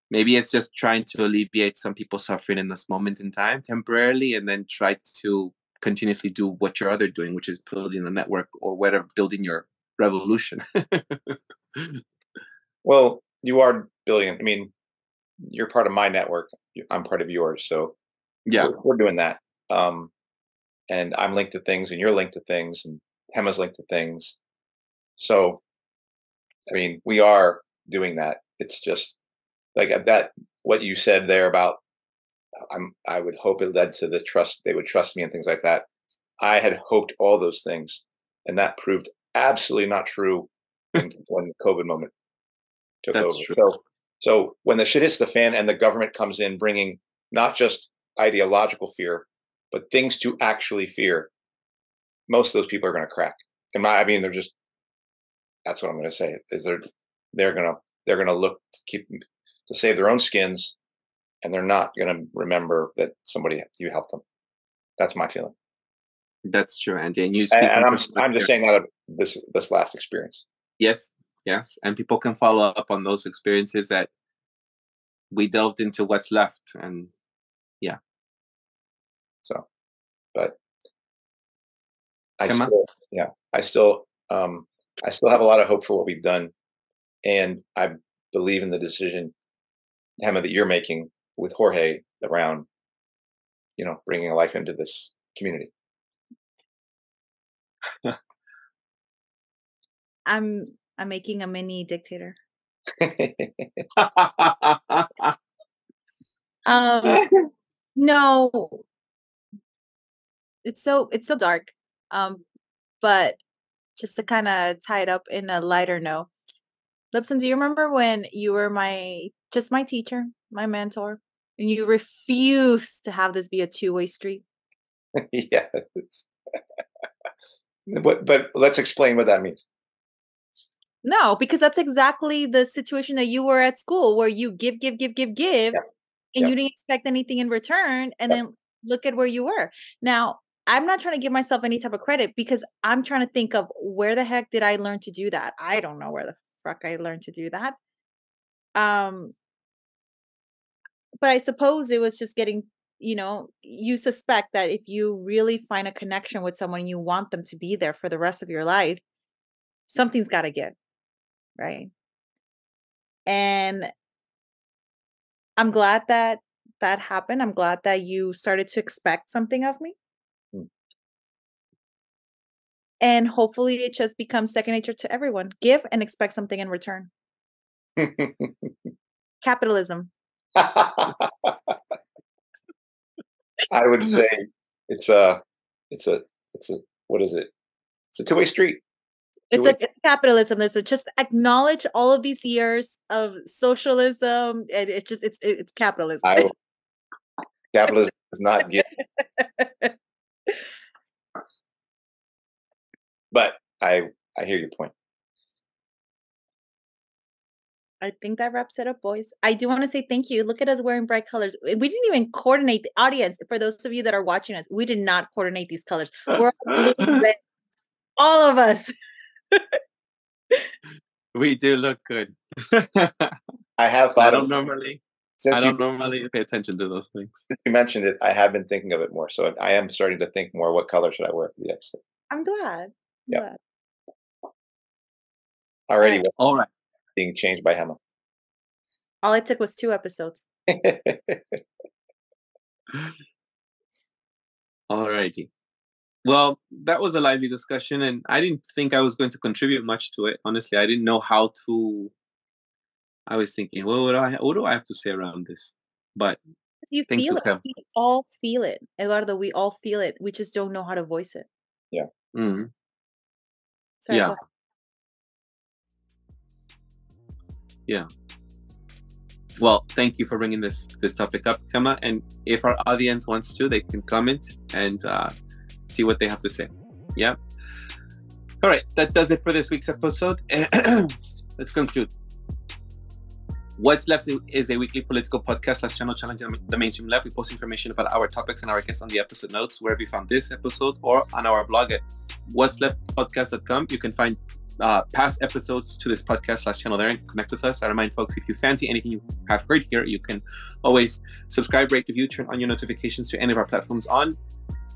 Maybe it's just trying to alleviate some people suffering in this moment in time temporarily and then try to continuously do what you're other doing which is building a network or whatever building your revolution (laughs) well you are building i mean you're part of my network i'm part of yours so yeah. we're, we're doing that um and i'm linked to things and you're linked to things and Gema's linked to things. So i mean we are doing that it's just like uh, that what you said there about i'm i would hope it led to the trust they would trust me and things like that. I had hoped all those things and that proved absolutely not true when, covid moment took That's over. true. so so when the shit hits the fan and the government comes in bringing not just ideological fear but things to actually fear most of those people are going to crack. And my, i mean they're just that's what i'm going to say is they're they're going to they're going to look to keep to save their own skins and they're not going to remember that somebody you helped them. That's my feeling. That's true andy and you and, and i'm i'm just saying that of this this last experience yes yes and people can follow up on those experiences that we delved into what's left and yeah so but i Emma? still yeah i still um i still have a lot of hope for what we've done and i believe in the decision Gema, that you're making with jorge around you know bringing a life into this community (laughs) I'm I'm making a mini dictator. (laughs) Um (laughs) no it's so it's so dark. Um but just to kind of tie it up in a lighter note. Lipson, do you remember when you were my just my teacher, my mentor, and you refused to have this be a two-way street? (laughs) yes but but let's explain what that means No, because that's exactly the situation that you were at school where you give, give, give, give, give, Yeah. and Yeah. you didn't expect anything in return. And Yeah. then look at where you were. Now, I'm not trying to give myself any type of credit because I'm trying to think of where the heck did I learn to do that? I don't know where the fuck I learned to do that. Um, but I suppose it was just getting, you know, you suspect that if you really find a connection with someone, you want them to be there for the rest of your life, something's got to give, right? And I'm glad that that happened. I'm glad that you started to expect something of me. Mm. And hopefully it just becomes second nature to everyone. Give and expect something in return. (laughs) Capitalism. I would say it's a, it's a, it's a, what is it? It's a two way street. It's like it's capitalism. This would just acknowledge all of these years of socialism, and it's just it's it's capitalism. I (laughs) capitalism does not give, but I, I hear your point. I think that wraps it up, boys. I do want to say thank you. Look at us wearing bright colors. We didn't even coordinate the audience. For those of you that are watching us, we did not coordinate these colors. We're all blue (laughs) red. All of us. We do look good (laughs) I have i don't of, normally since i don't normally pay attention to those things since you mentioned it, I have been thinking of it more. So I am starting to think more. What color should I wear for the episode? I'm glad. I'm Yep. glad. Already Alright. all right being changed by Gema. All it took was two episodes. (laughs) All righty. Well, that was a lively discussion, and I didn't think I was going to contribute much to it. Honestly, I didn't know how to I was thinking, well, what do I what do I have to say around this? But You Thanks feel for it. com- We all feel it. Eduardo, we all feel it. We just don't know how to voice it. Yeah. mm, Sorry, Yeah. go ahead. well, thank you for bringing this this topic up, Kama. And if our audience wants to, they can comment and uh, see what they have to say. Yeah. All right, that does it for this week's episode. (clears throat) Let's conclude. What's Left is a weekly political podcast slash channel challenging the mainstream left. We post information about our topics and our guests on the episode notes wherever you found this episode or on our blog at what's left. You can find uh, past episodes to this podcast slash channel there and connect with us. I remind folks if you fancy anything you have heard here, you can always subscribe, rate, review, turn on your notifications to any of our platforms on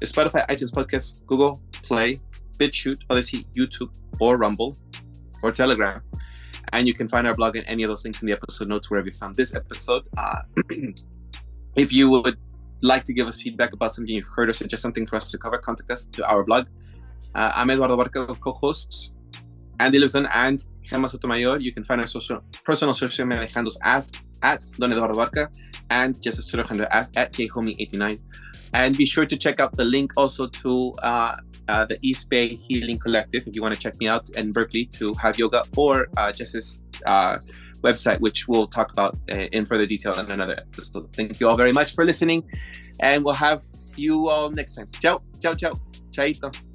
Spotify, iTunes Podcast, Google Play, BitChute, Odysee, YouTube, or Rumble, or Telegram. And you can find our blog and any of those links in the episode notes wherever you found this episode. Uh, (clears throat) if you would like to give us feedback about something you've heard or suggest something for us to cover, contact us to our blog. Uh, I'm Eduardo Barca of co-hosts, Andy Lipson and Gema Sotomayor. You can find our social, personal social media handles as at Don Eduardo Barca and Twitter handle as at jhomie89. And be sure to check out the link also to uh, uh, the East Bay Healing Collective if you want to check me out in Berkeley to have yoga or uh, Justice uh, website, which we'll talk about uh, in further detail in another episode. Thank you all very much for listening, and we'll have you all next time. Ciao, ciao, ciao, chaito.